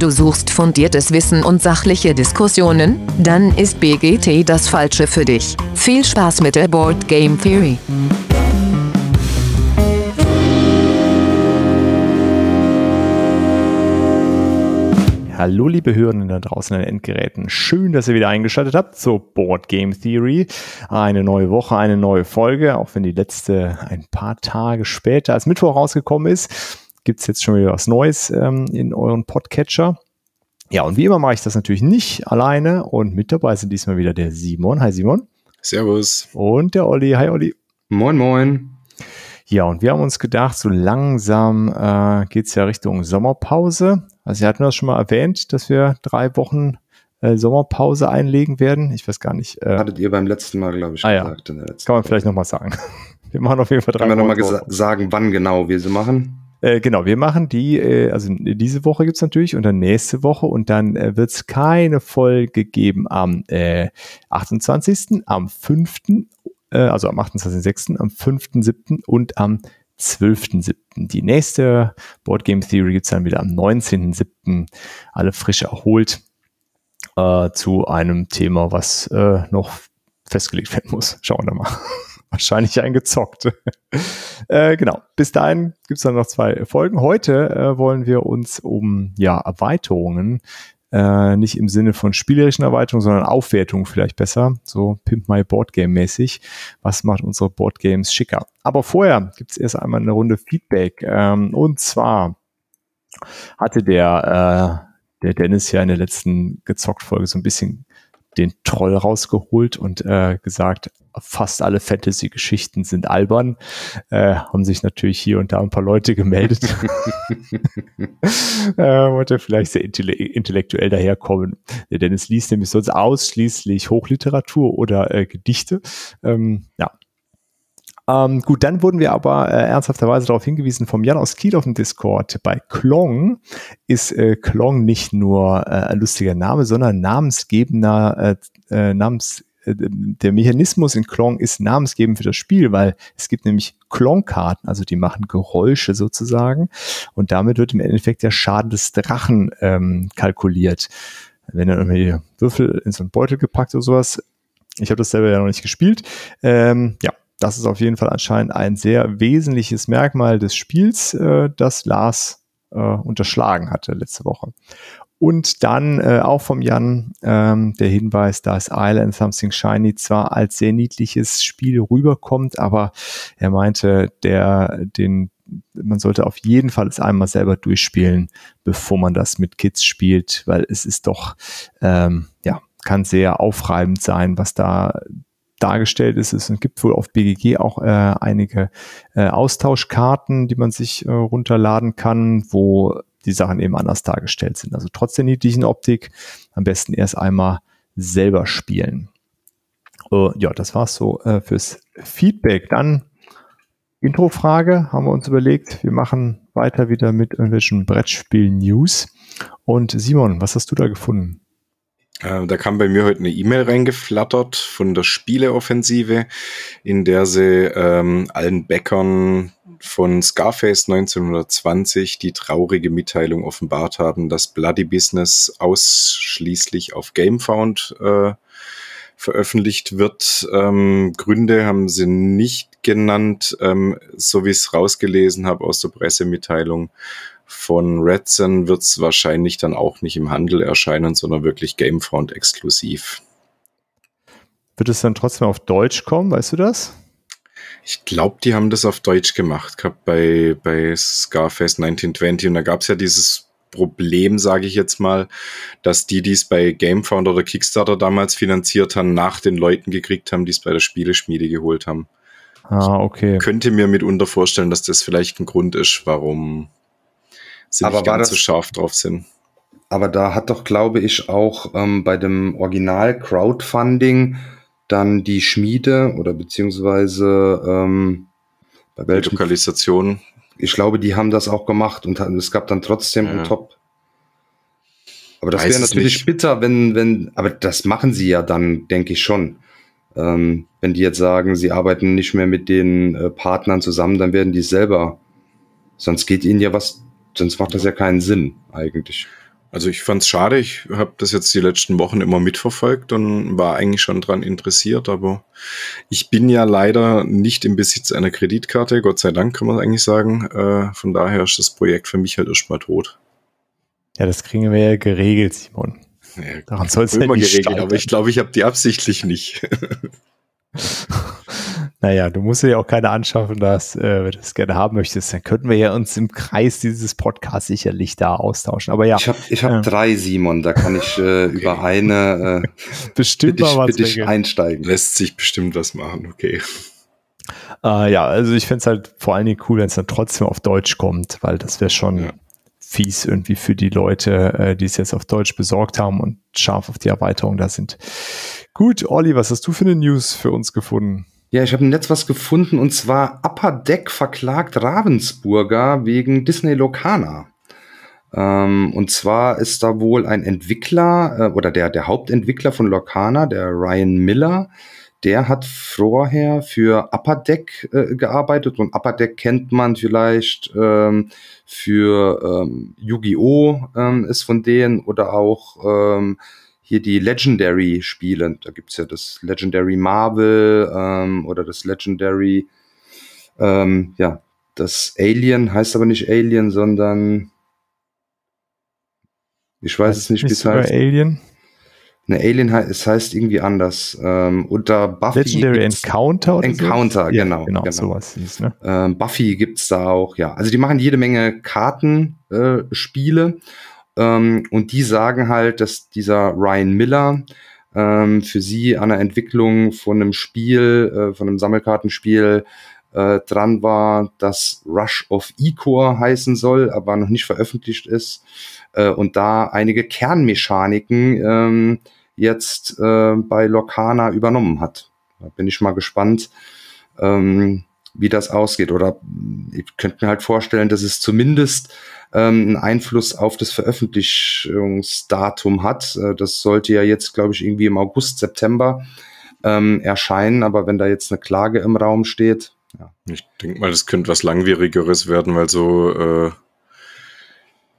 Du suchst fundiertes Wissen und sachliche Diskussionen? Dann ist BGT das Falsche für dich. Viel Spaß mit der Board Game Theory. Hallo liebe Hörenden da draußen an den Endgeräten. Schön, dass ihr wieder eingeschaltet habt zur Board Game Theory. Eine neue Woche, eine neue Folge, auch wenn die letzte ein paar Tage später als Mittwoch rausgekommen ist, gibt es jetzt schon wieder was Neues ähm, in euren Podcatcher. Ja, und wie immer mache ich das natürlich nicht alleine und mit dabei sind diesmal wieder der Simon. Hi Simon. Servus. Und der Olli. Hi Olli. Moin, moin. Ja, und wir haben uns gedacht, so langsam äh, geht ja Richtung Sommerpause. Also, ihr hatten das schon mal erwähnt, dass wir drei Wochen äh, Sommerpause einlegen werden. Ich weiß gar nicht. Äh, Hattet ihr beim letzten Mal, glaube ich, ah, gesagt. Ja. Kann man vielleicht nochmal sagen. Wir machen auf jeden Fall drei Können wir nochmal sagen, wann genau wir sie machen? Äh, genau, wir machen die, äh, also diese Woche gibt's natürlich und dann nächste Woche und dann äh, wird's keine Folge geben am äh, 28., am 5., äh, also am 28.06., am 5.07. und am 12.07. Die nächste Board Game Theory gibt's dann wieder am 19.07. Alle frisch erholt äh, zu einem Thema, was äh, noch festgelegt werden muss. Schauen wir mal. Wahrscheinlich eingezockt. äh, genau. Bis dahin gibt's dann noch zwei Folgen. Heute äh, wollen wir uns um ja, Erweiterungen äh, nicht im Sinne von spielerischen Erweiterungen, sondern Aufwertungen vielleicht besser, so Pimp My Board Game mäßig. Was macht unsere Board Games schicker? Aber vorher gibt's erst einmal eine Runde Feedback. Ähm, und zwar hatte der, äh, der Dennis ja in der letzten Gezockt-Folge so ein bisschen den Troll rausgeholt und äh, gesagt, fast alle Fantasy-Geschichten sind albern. Äh, haben sich natürlich hier und da ein paar Leute gemeldet. äh, wollte vielleicht sehr intellektuell daherkommen. Der Dennis liest nämlich sonst ausschließlich Hochliteratur oder äh, Gedichte. Ähm, ja, ähm, gut, dann wurden wir aber äh, ernsthafterweise darauf hingewiesen vom Jan aus Kiel auf dem Discord. Bei Klong ist äh, Klong nicht nur äh, ein lustiger Name, sondern namensgebender, äh, äh, Namens, der Mechanismus in Klong ist namensgebend für das Spiel, weil es gibt nämlich Klongkarten, also die machen Geräusche sozusagen und damit wird im Endeffekt der Schaden des Drachen ähm, kalkuliert. Wenn dann irgendwie Würfel in so einen Beutel gepackt oder sowas, ich habe das selber ja noch nicht gespielt. Ähm, ja, das ist auf jeden Fall anscheinend ein sehr wesentliches Merkmal des Spiels, äh, das Lars äh, unterschlagen hatte letzte Woche. Und dann äh, auch vom Jan ähm, der Hinweis, dass Island Something Shiny zwar als sehr niedliches Spiel rüberkommt, aber er meinte, der den man sollte auf jeden Fall es einmal selber durchspielen, bevor man das mit Kids spielt, weil es ist doch ähm, ja kann sehr aufreibend sein, was da dargestellt ist. Es gibt wohl auf BGG auch äh, einige äh, Austauschkarten, die man sich äh, runterladen kann, wo die Sachen eben anders dargestellt sind. Also trotz der niedlichen Optik am besten erst einmal selber spielen. Uh, ja, das war's so äh, fürs Feedback. Dann Introfrage haben wir uns überlegt. Wir machen weiter wieder mit irgendwelchen Brettspiel-News. Und Simon, was hast du da gefunden? Äh, da kam bei mir heute eine E-Mail reingeflattert von der Spieleoffensive, in der sie ähm, allen Bäckern von Scarface 1920 die traurige Mitteilung offenbart haben, dass Bloody Business ausschließlich auf Gamefound äh, veröffentlicht wird. Ähm, Gründe haben sie nicht genannt, ähm, so wie ich es rausgelesen habe aus der Pressemitteilung von Redson wird es wahrscheinlich dann auch nicht im Handel erscheinen, sondern wirklich Gamefront exklusiv. Wird es dann trotzdem auf Deutsch kommen, weißt du das? Ich glaube, die haben das auf Deutsch gemacht, gehabt bei, bei Scarface 1920 und da gab es ja dieses Problem, sage ich jetzt mal, dass die, die es bei Gamefound oder Kickstarter damals finanziert haben, nach den Leuten gekriegt haben, die es bei der Spieleschmiede geholt haben. Ah, okay. Ich könnte mir mitunter vorstellen, dass das vielleicht ein Grund ist, warum sie aber nicht ganz das, so scharf drauf sind. Aber da hat doch, glaube ich, auch ähm, bei dem Original Crowdfunding dann die Schmiede oder beziehungsweise ähm, bei welcher Lokalisation. Ich glaube, die haben das auch gemacht und es gab dann trotzdem ja. Top. Aber das wäre natürlich nicht. bitter, wenn, wenn, aber das machen sie ja dann, denke ich schon. Ähm, wenn die jetzt sagen, sie arbeiten nicht mehr mit den äh, Partnern zusammen, dann werden die selber, sonst geht ihnen ja was sonst macht das ja keinen Sinn eigentlich. Also ich fand es schade, ich habe das jetzt die letzten Wochen immer mitverfolgt und war eigentlich schon dran interessiert, aber ich bin ja leider nicht im Besitz einer Kreditkarte, Gott sei Dank kann man eigentlich sagen. Äh, von daher ist das Projekt für mich halt erstmal tot. Ja, das kriegen wir ja geregelt, Simon. Ja, Daran soll es ja nicht geregelt, aber ich glaube, ich habe die absichtlich nicht. Naja, du musst ja auch keine anschaffen, dass äh, wenn du das gerne haben möchtest. Dann könnten wir ja uns im Kreis dieses Podcasts sicherlich da austauschen. Aber ja. Ich habe ich hab äh, drei, Simon. Da kann ich äh, okay. über eine äh, bestimmt bitte, mal was bitte einsteigen. Lässt sich bestimmt was machen, okay. Äh, ja, also ich fände es halt vor allen Dingen cool, wenn es dann trotzdem auf Deutsch kommt, weil das wäre schon ja. Fies irgendwie für die Leute, äh, die es jetzt auf Deutsch besorgt haben und scharf auf die Erweiterung da sind. Gut, Olli, was hast du für eine News für uns gefunden? Ja, ich habe im Netz was gefunden und zwar Upper Deck verklagt Ravensburger wegen Disney Locana. Ähm, und zwar ist da wohl ein Entwickler äh, oder der, der Hauptentwickler von Locana, der Ryan Miller, der hat vorher für Upper Deck äh, gearbeitet und Upper Deck kennt man vielleicht ähm, für ähm, Yu-Gi-Oh! Ähm, ist von denen oder auch ähm, hier die Legendary-Spiele. Da gibt's ja das Legendary Marvel ähm, oder das Legendary, ähm, ja, das Alien heißt aber nicht Alien, sondern ich weiß es nicht, wie es heißt. Alien? Ne, Alien heißt, es heißt irgendwie anders. Ähm, unter Buffy. Legendary Encounter oder Encounter, so? genau. Ja, genau, genau. sowas hieß, ne? Ähm, Buffy gibt's da auch, ja. Also die machen jede Menge Kartenspiele. Äh, ähm, und die sagen halt, dass dieser Ryan Miller ähm, für sie an der Entwicklung von einem Spiel, äh, von einem Sammelkartenspiel äh, dran war, das Rush of Ecor heißen soll, aber noch nicht veröffentlicht ist. Äh, und da einige Kernmechaniken ähm, jetzt äh, bei Locana übernommen hat. Da bin ich mal gespannt, ähm, wie das ausgeht. Oder ich könnte mir halt vorstellen, dass es zumindest ähm, einen Einfluss auf das Veröffentlichungsdatum hat. Äh, das sollte ja jetzt, glaube ich, irgendwie im August, September ähm, erscheinen. Aber wenn da jetzt eine Klage im Raum steht, ja. Ich denke mal, das könnte was Langwierigeres werden, weil so äh,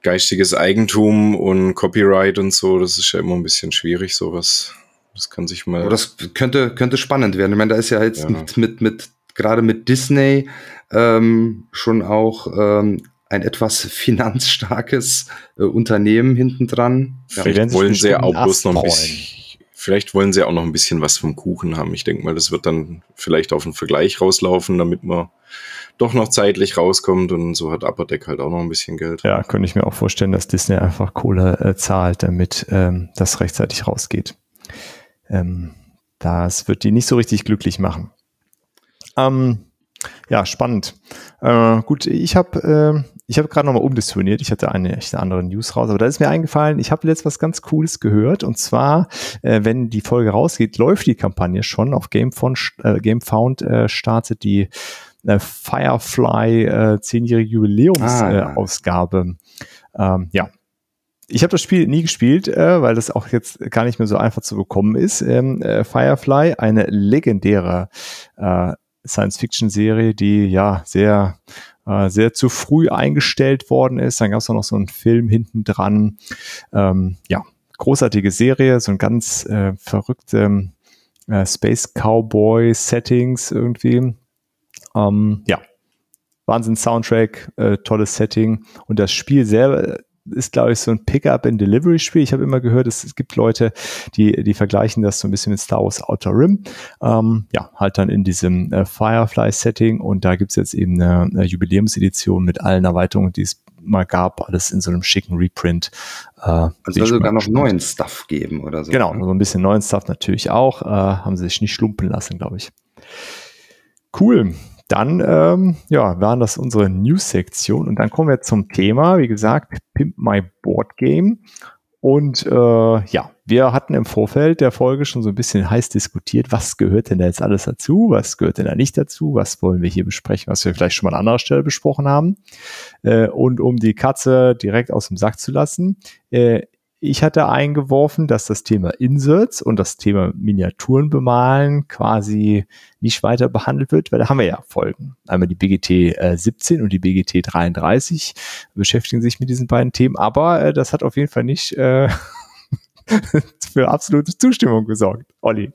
geistiges Eigentum und Copyright und so, das ist ja immer ein bisschen schwierig, sowas. Das kann sich mal. Aber das könnte, könnte spannend werden. Ich meine, da ist ja jetzt ja. mit, mit, mit gerade mit Disney ähm, schon auch ähm, ein etwas finanzstarkes äh, Unternehmen hintendran. Ja, vielleicht wollen sie auch bloß noch ein bisschen, vielleicht wollen sie auch noch ein bisschen was vom Kuchen haben. Ich denke mal, das wird dann vielleicht auf einen Vergleich rauslaufen, damit man doch noch zeitlich rauskommt und so hat Upper Deck halt auch noch ein bisschen Geld. Ja, könnte ich mir auch vorstellen, dass Disney einfach Kohle äh, zahlt, damit ähm, das rechtzeitig rausgeht. Ähm, das wird die nicht so richtig glücklich machen. Ähm, ja, spannend. Äh, gut, ich habe äh, ich gerade nochmal umdisponiert. Ich hatte eine echt andere News raus, aber da ist mir eingefallen, ich habe jetzt was ganz Cooles gehört. Und zwar, äh, wenn die Folge rausgeht, läuft die Kampagne schon. Auf GameFound, äh, GameFound äh, startet die äh, Firefly äh, 10-jährige Jubiläumsausgabe. Ah, ja. ähm, ja, ich habe das Spiel nie gespielt, äh, weil das auch jetzt gar nicht mehr so einfach zu bekommen ist. Ähm, äh, Firefly, eine legendäre äh, Science-Fiction-Serie, die ja sehr äh, sehr zu früh eingestellt worden ist. Dann gab es auch noch so einen Film hinten dran. Ähm, ja, großartige Serie, so ein ganz äh, verrückte äh, Space Cowboy Settings irgendwie. Ähm, ja, Wahnsinn Soundtrack, äh, tolles Setting und das Spiel selber ist, glaube ich, so ein Pickup-and-Delivery-Spiel. Ich habe immer gehört, es, es, gibt Leute, die, die vergleichen das so ein bisschen mit Star Wars Outer Rim. Ähm, ja, halt dann in diesem äh, Firefly-Setting und da gibt's jetzt eben eine, eine Jubiläumsedition mit allen Erweiterungen, die es mal gab, alles in so einem schicken Reprint. Äh, also soll sogar noch neuen Stuff geben oder so. Genau, ne? so ein bisschen neuen Stuff natürlich auch. Äh, haben sie sich nicht schlumpen lassen, glaube ich. Cool. Dann ähm, ja, waren das unsere News-Sektion. Und dann kommen wir zum Thema, wie gesagt, Pimp My Board Game. Und äh, ja, wir hatten im Vorfeld der Folge schon so ein bisschen heiß diskutiert, was gehört denn da jetzt alles dazu, was gehört denn da nicht dazu, was wollen wir hier besprechen, was wir vielleicht schon mal an anderer Stelle besprochen haben. Äh, und um die Katze direkt aus dem Sack zu lassen, äh, ich hatte eingeworfen, dass das Thema Inserts und das Thema Miniaturen bemalen quasi nicht weiter behandelt wird, weil da haben wir ja Folgen. Einmal die BGT äh, 17 und die BGT 33 beschäftigen sich mit diesen beiden Themen, aber äh, das hat auf jeden Fall nicht äh, für absolute Zustimmung gesorgt, Olli.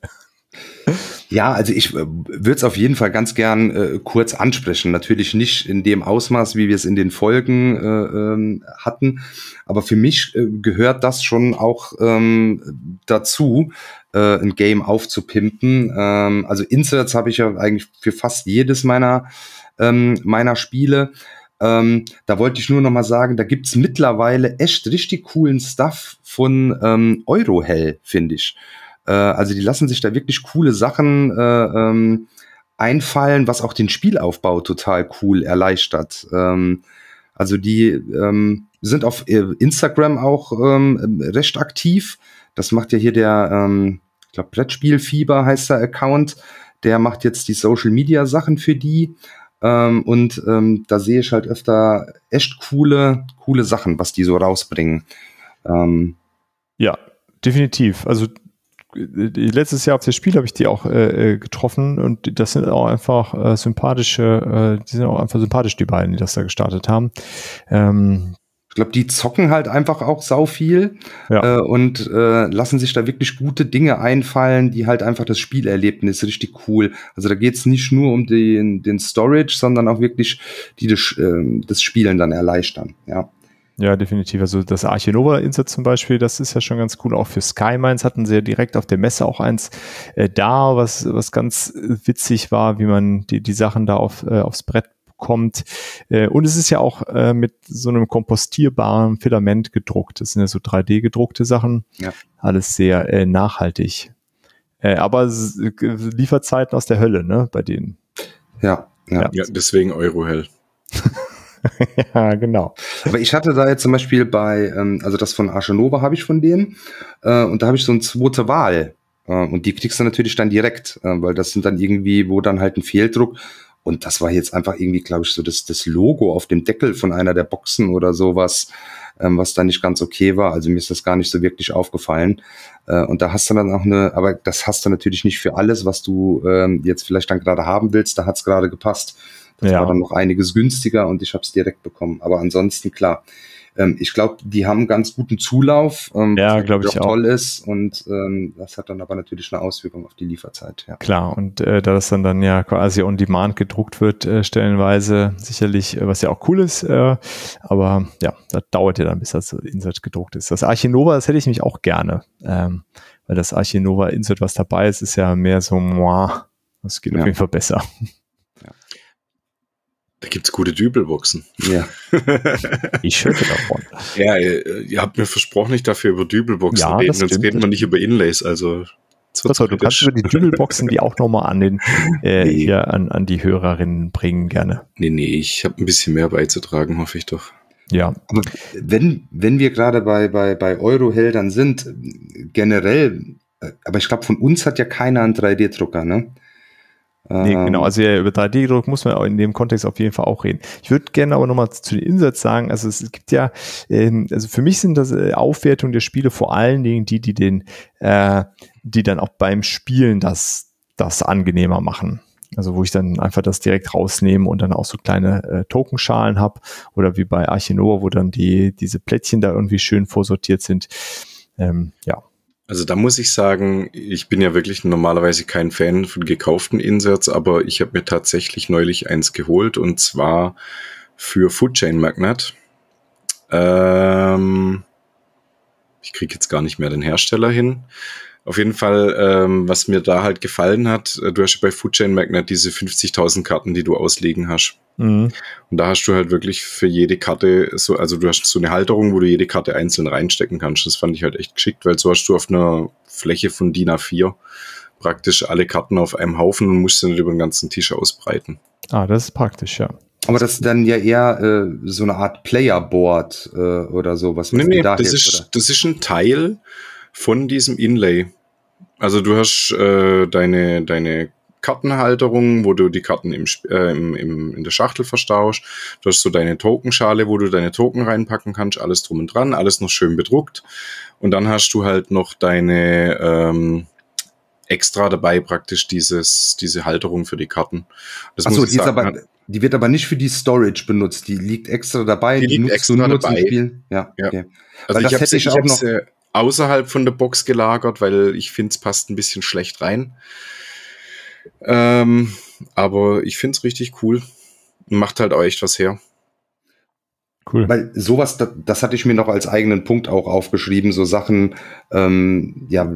Ja, also ich äh, würde es auf jeden Fall ganz gern äh, kurz ansprechen. Natürlich nicht in dem Ausmaß, wie wir es in den Folgen äh, ähm, hatten, aber für mich äh, gehört das schon auch ähm, dazu, äh, ein Game aufzupimpen. Ähm, also Inserts habe ich ja eigentlich für fast jedes meiner ähm, meiner Spiele. Ähm, da wollte ich nur noch mal sagen, da gibt's mittlerweile echt richtig coolen Stuff von ähm, Eurohell, finde ich. Äh, also die lassen sich da wirklich coole Sachen äh, ähm, einfallen, was auch den Spielaufbau total cool erleichtert. Ähm, also die ähm, sind auf äh, Instagram auch ähm, recht aktiv. Das macht ja hier der, ähm, ich glaube, Brettspielfieber heißt der Account. Der macht jetzt die Social Media Sachen für die. Ähm, und ähm, da sehe ich halt öfter echt coole, coole Sachen, was die so rausbringen. Ähm, ja, definitiv. Also letztes Jahr auf das Spiel habe ich die auch äh, äh, getroffen und das sind auch einfach äh, sympathische, äh, die sind auch einfach sympathisch, die beiden, die das da gestartet haben. Ähm, ich glaube, die zocken halt einfach auch sau viel ja. äh, und äh, lassen sich da wirklich gute Dinge einfallen, die halt einfach das Spielerlebnis richtig cool. Also da geht's nicht nur um den, den Storage, sondern auch wirklich die das, äh, das Spielen dann erleichtern. Ja. Ja, definitiv. Also das Archinova-Insert zum Beispiel, das ist ja schon ganz cool. Auch für Skymines hatten sie ja direkt auf der Messe auch eins äh, da, was, was ganz witzig war, wie man die, die Sachen da auf, äh, aufs Brett bekommt. Äh, und es ist ja auch äh, mit so einem kompostierbaren Filament gedruckt. Das sind ja so 3D gedruckte Sachen. Ja. Alles sehr äh, nachhaltig. Äh, aber Lieferzeiten aus der Hölle, ne, bei denen. Ja, ja. ja deswegen Eurohell. ja, genau. Aber ich hatte da jetzt zum Beispiel bei, ähm, also das von Archenova habe ich von denen, äh, und da habe ich so eine zweite Wahl. Äh, und die kriegst du natürlich dann direkt, äh, weil das sind dann irgendwie, wo dann halt ein Fehldruck. Und das war jetzt einfach irgendwie, glaube ich, so das, das Logo auf dem Deckel von einer der Boxen oder sowas, ähm, was da nicht ganz okay war. Also mir ist das gar nicht so wirklich aufgefallen. Äh, und da hast du dann auch eine, aber das hast du natürlich nicht für alles, was du ähm, jetzt vielleicht dann gerade haben willst. Da hat's gerade gepasst. Das ja. war dann noch einiges günstiger und ich habe es direkt bekommen. Aber ansonsten klar. Ähm, ich glaube, die haben ganz guten Zulauf, ähm, ja, glaube ich auch toll ist und ähm, das hat dann aber natürlich eine Auswirkung auf die Lieferzeit. Ja. Klar und äh, da das dann dann ja quasi on Demand gedruckt wird äh, stellenweise sicherlich, äh, was ja auch cool ist, äh, aber ja, das dauert ja dann bis das Insert gedruckt ist. Das Archinova, das hätte ich mich auch gerne, ähm, weil das Archinova Insert, was dabei ist, ist ja mehr so, moi, das geht ja. auf jeden Fall besser. Da gibt's gute Dübelboxen. Ja. ich schütte davon. Ja, ihr, ihr, habt mir versprochen, nicht dafür über Dübelboxen ja, reden, sonst reden wir nicht über Inlays. Also so, du kannst über die Dübelboxen die auch nochmal an den äh, nee. hier an, an die Hörerinnen bringen, gerne. Nee, nee, ich habe ein bisschen mehr beizutragen, hoffe ich doch. Ja. Aber wenn, wenn wir gerade bei, bei, bei Euroheldern sind, generell, äh, aber ich glaube, von uns hat ja keiner einen 3D-Drucker, ne? Nee, ähm, genau. Also ja, über 3D-Druck muss man auch in dem Kontext auf jeden Fall auch reden. Ich würde gerne aber nochmal zu den Inserts sagen, also es gibt ja, ähm, also für mich sind das äh, Aufwertung der Spiele vor allen Dingen die, die den, äh, die dann auch beim Spielen das, das angenehmer machen. Also wo ich dann einfach das direkt rausnehme und dann auch so kleine äh, Tokenschalen habe oder wie bei Archinova, wo dann die, diese Plättchen da irgendwie schön vorsortiert sind. Ähm, ja, also da muss ich sagen, ich bin ja wirklich normalerweise kein Fan von gekauften Inserts, aber ich habe mir tatsächlich neulich eins geholt und zwar für Foodchain Magnet. Ähm, ich kriege jetzt gar nicht mehr den Hersteller hin. Auf jeden Fall, ähm, was mir da halt gefallen hat, äh, du hast ja bei Foodchain Magnet diese 50.000 Karten, die du auslegen hast. Mhm. Und da hast du halt wirklich für jede Karte so, also du hast so eine Halterung, wo du jede Karte einzeln reinstecken kannst. Das fand ich halt echt geschickt, weil so hast du auf einer Fläche von DIN A4 praktisch alle Karten auf einem Haufen und musst sie nicht über den ganzen Tisch ausbreiten. Ah, das ist praktisch, ja. Aber das ist dann ja eher äh, so eine Art Playerboard äh, oder so, was nee, nee, das ist, das ist ein Teil von diesem Inlay. Also du hast äh, deine, deine Kartenhalterung, wo du die Karten im, äh, im, im, in der Schachtel verstaust. Du hast so deine Tokenschale, wo du deine Token reinpacken kannst, alles drum und dran, alles noch schön bedruckt. Und dann hast du halt noch deine ähm, extra dabei praktisch dieses, diese Halterung für die Karten. Das Achso, die, aber, die wird aber nicht für die Storage benutzt, die liegt extra dabei. Die, die liegt extra nur dabei. Ja, ja. Okay. Also weil ich habe ich auch noch außerhalb von der Box gelagert, weil ich finde, es passt ein bisschen schlecht rein. Ähm, aber ich finde es richtig cool. Macht halt auch echt was her. Cool. Weil sowas, das, das hatte ich mir noch als eigenen Punkt auch aufgeschrieben, so Sachen, ähm, ja,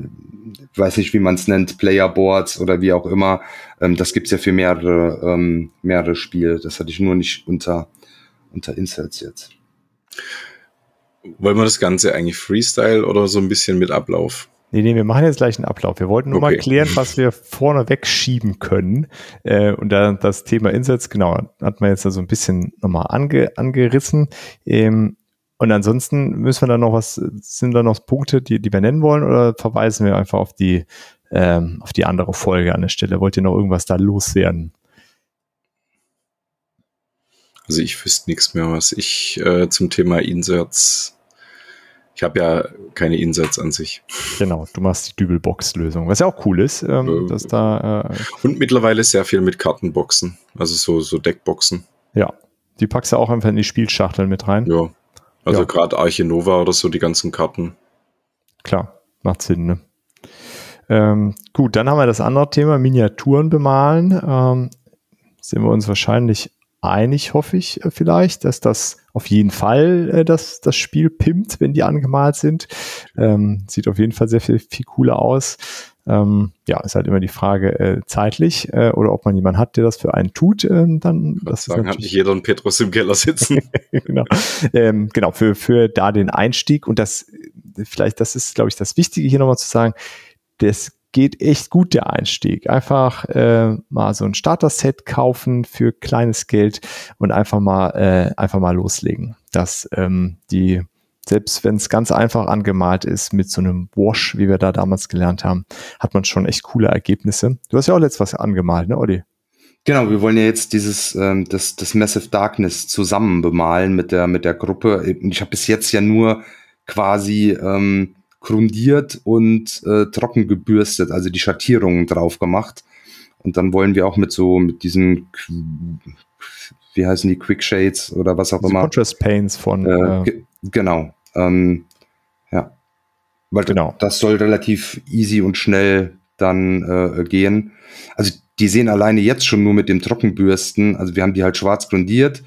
weiß nicht, wie man es nennt, Playerboards oder wie auch immer. Ähm, das gibt's ja für mehrere, ähm, mehrere Spiele. Das hatte ich nur nicht unter, unter Inserts jetzt. Wollen wir das Ganze eigentlich Freestyle oder so ein bisschen mit Ablauf? Nee, nee, wir machen jetzt gleich einen Ablauf. Wir wollten nur okay. mal klären, was wir vorne wegschieben können. Äh, und da das Thema Insets, genau, hat man jetzt da so ein bisschen nochmal ange, angerissen. Ähm, und ansonsten müssen wir da noch was, sind da noch Punkte, die, die wir nennen wollen, oder verweisen wir einfach auf die, ähm, auf die andere Folge an der Stelle? Wollt ihr noch irgendwas da loswerden? Also ich wüsste nichts mehr, was ich äh, zum Thema Inserts ich habe ja keine Inserts an sich. Genau, du machst die Dübelbox-Lösung, was ja auch cool ist, ähm, äh, dass da. Äh, und mittlerweile sehr viel mit Kartenboxen, also so, so Deckboxen. Ja, die packst du auch einfach in die Spielschachteln mit rein. Ja, also ja. gerade Arche Nova oder so, die ganzen Karten. Klar, macht Sinn, ne? Ähm, gut, dann haben wir das andere Thema, Miniaturen bemalen. Ähm, sind wir uns wahrscheinlich einig, hoffe ich äh, vielleicht, dass das auf jeden Fall äh, das, das Spiel pimmt, wenn die angemalt sind. Ähm, sieht auf jeden Fall sehr viel, viel cooler aus. Ähm, ja, ist halt immer die Frage äh, zeitlich äh, oder ob man jemanden hat, der das für einen tut. Äh, dann das sagen, hat nicht jeder einen Petrus im Keller sitzen. genau, ähm, genau für, für da den Einstieg und das vielleicht, das ist, glaube ich, das Wichtige hier nochmal zu sagen, das geht echt gut der Einstieg. Einfach äh, mal so ein Starter-Set kaufen für kleines Geld und einfach mal äh, einfach mal loslegen. Dass ähm, die selbst wenn es ganz einfach angemalt ist mit so einem Wash, wie wir da damals gelernt haben, hat man schon echt coole Ergebnisse. Du hast ja auch letztes was angemalt, ne, Olli? Genau, wir wollen ja jetzt dieses ähm, das, das Massive Darkness zusammen bemalen mit der mit der Gruppe. Ich habe bis jetzt ja nur quasi ähm, grundiert und äh, trocken gebürstet, also die Schattierungen drauf gemacht. Und dann wollen wir auch mit so, mit diesen, wie heißen die, Quick Shades oder was auch die immer. Contrast Paints von. Äh, äh, genau. Ähm, ja. Weil genau. das soll relativ easy und schnell dann äh, gehen. Also die sehen alleine jetzt schon nur mit dem Trockenbürsten, also wir haben die halt schwarz grundiert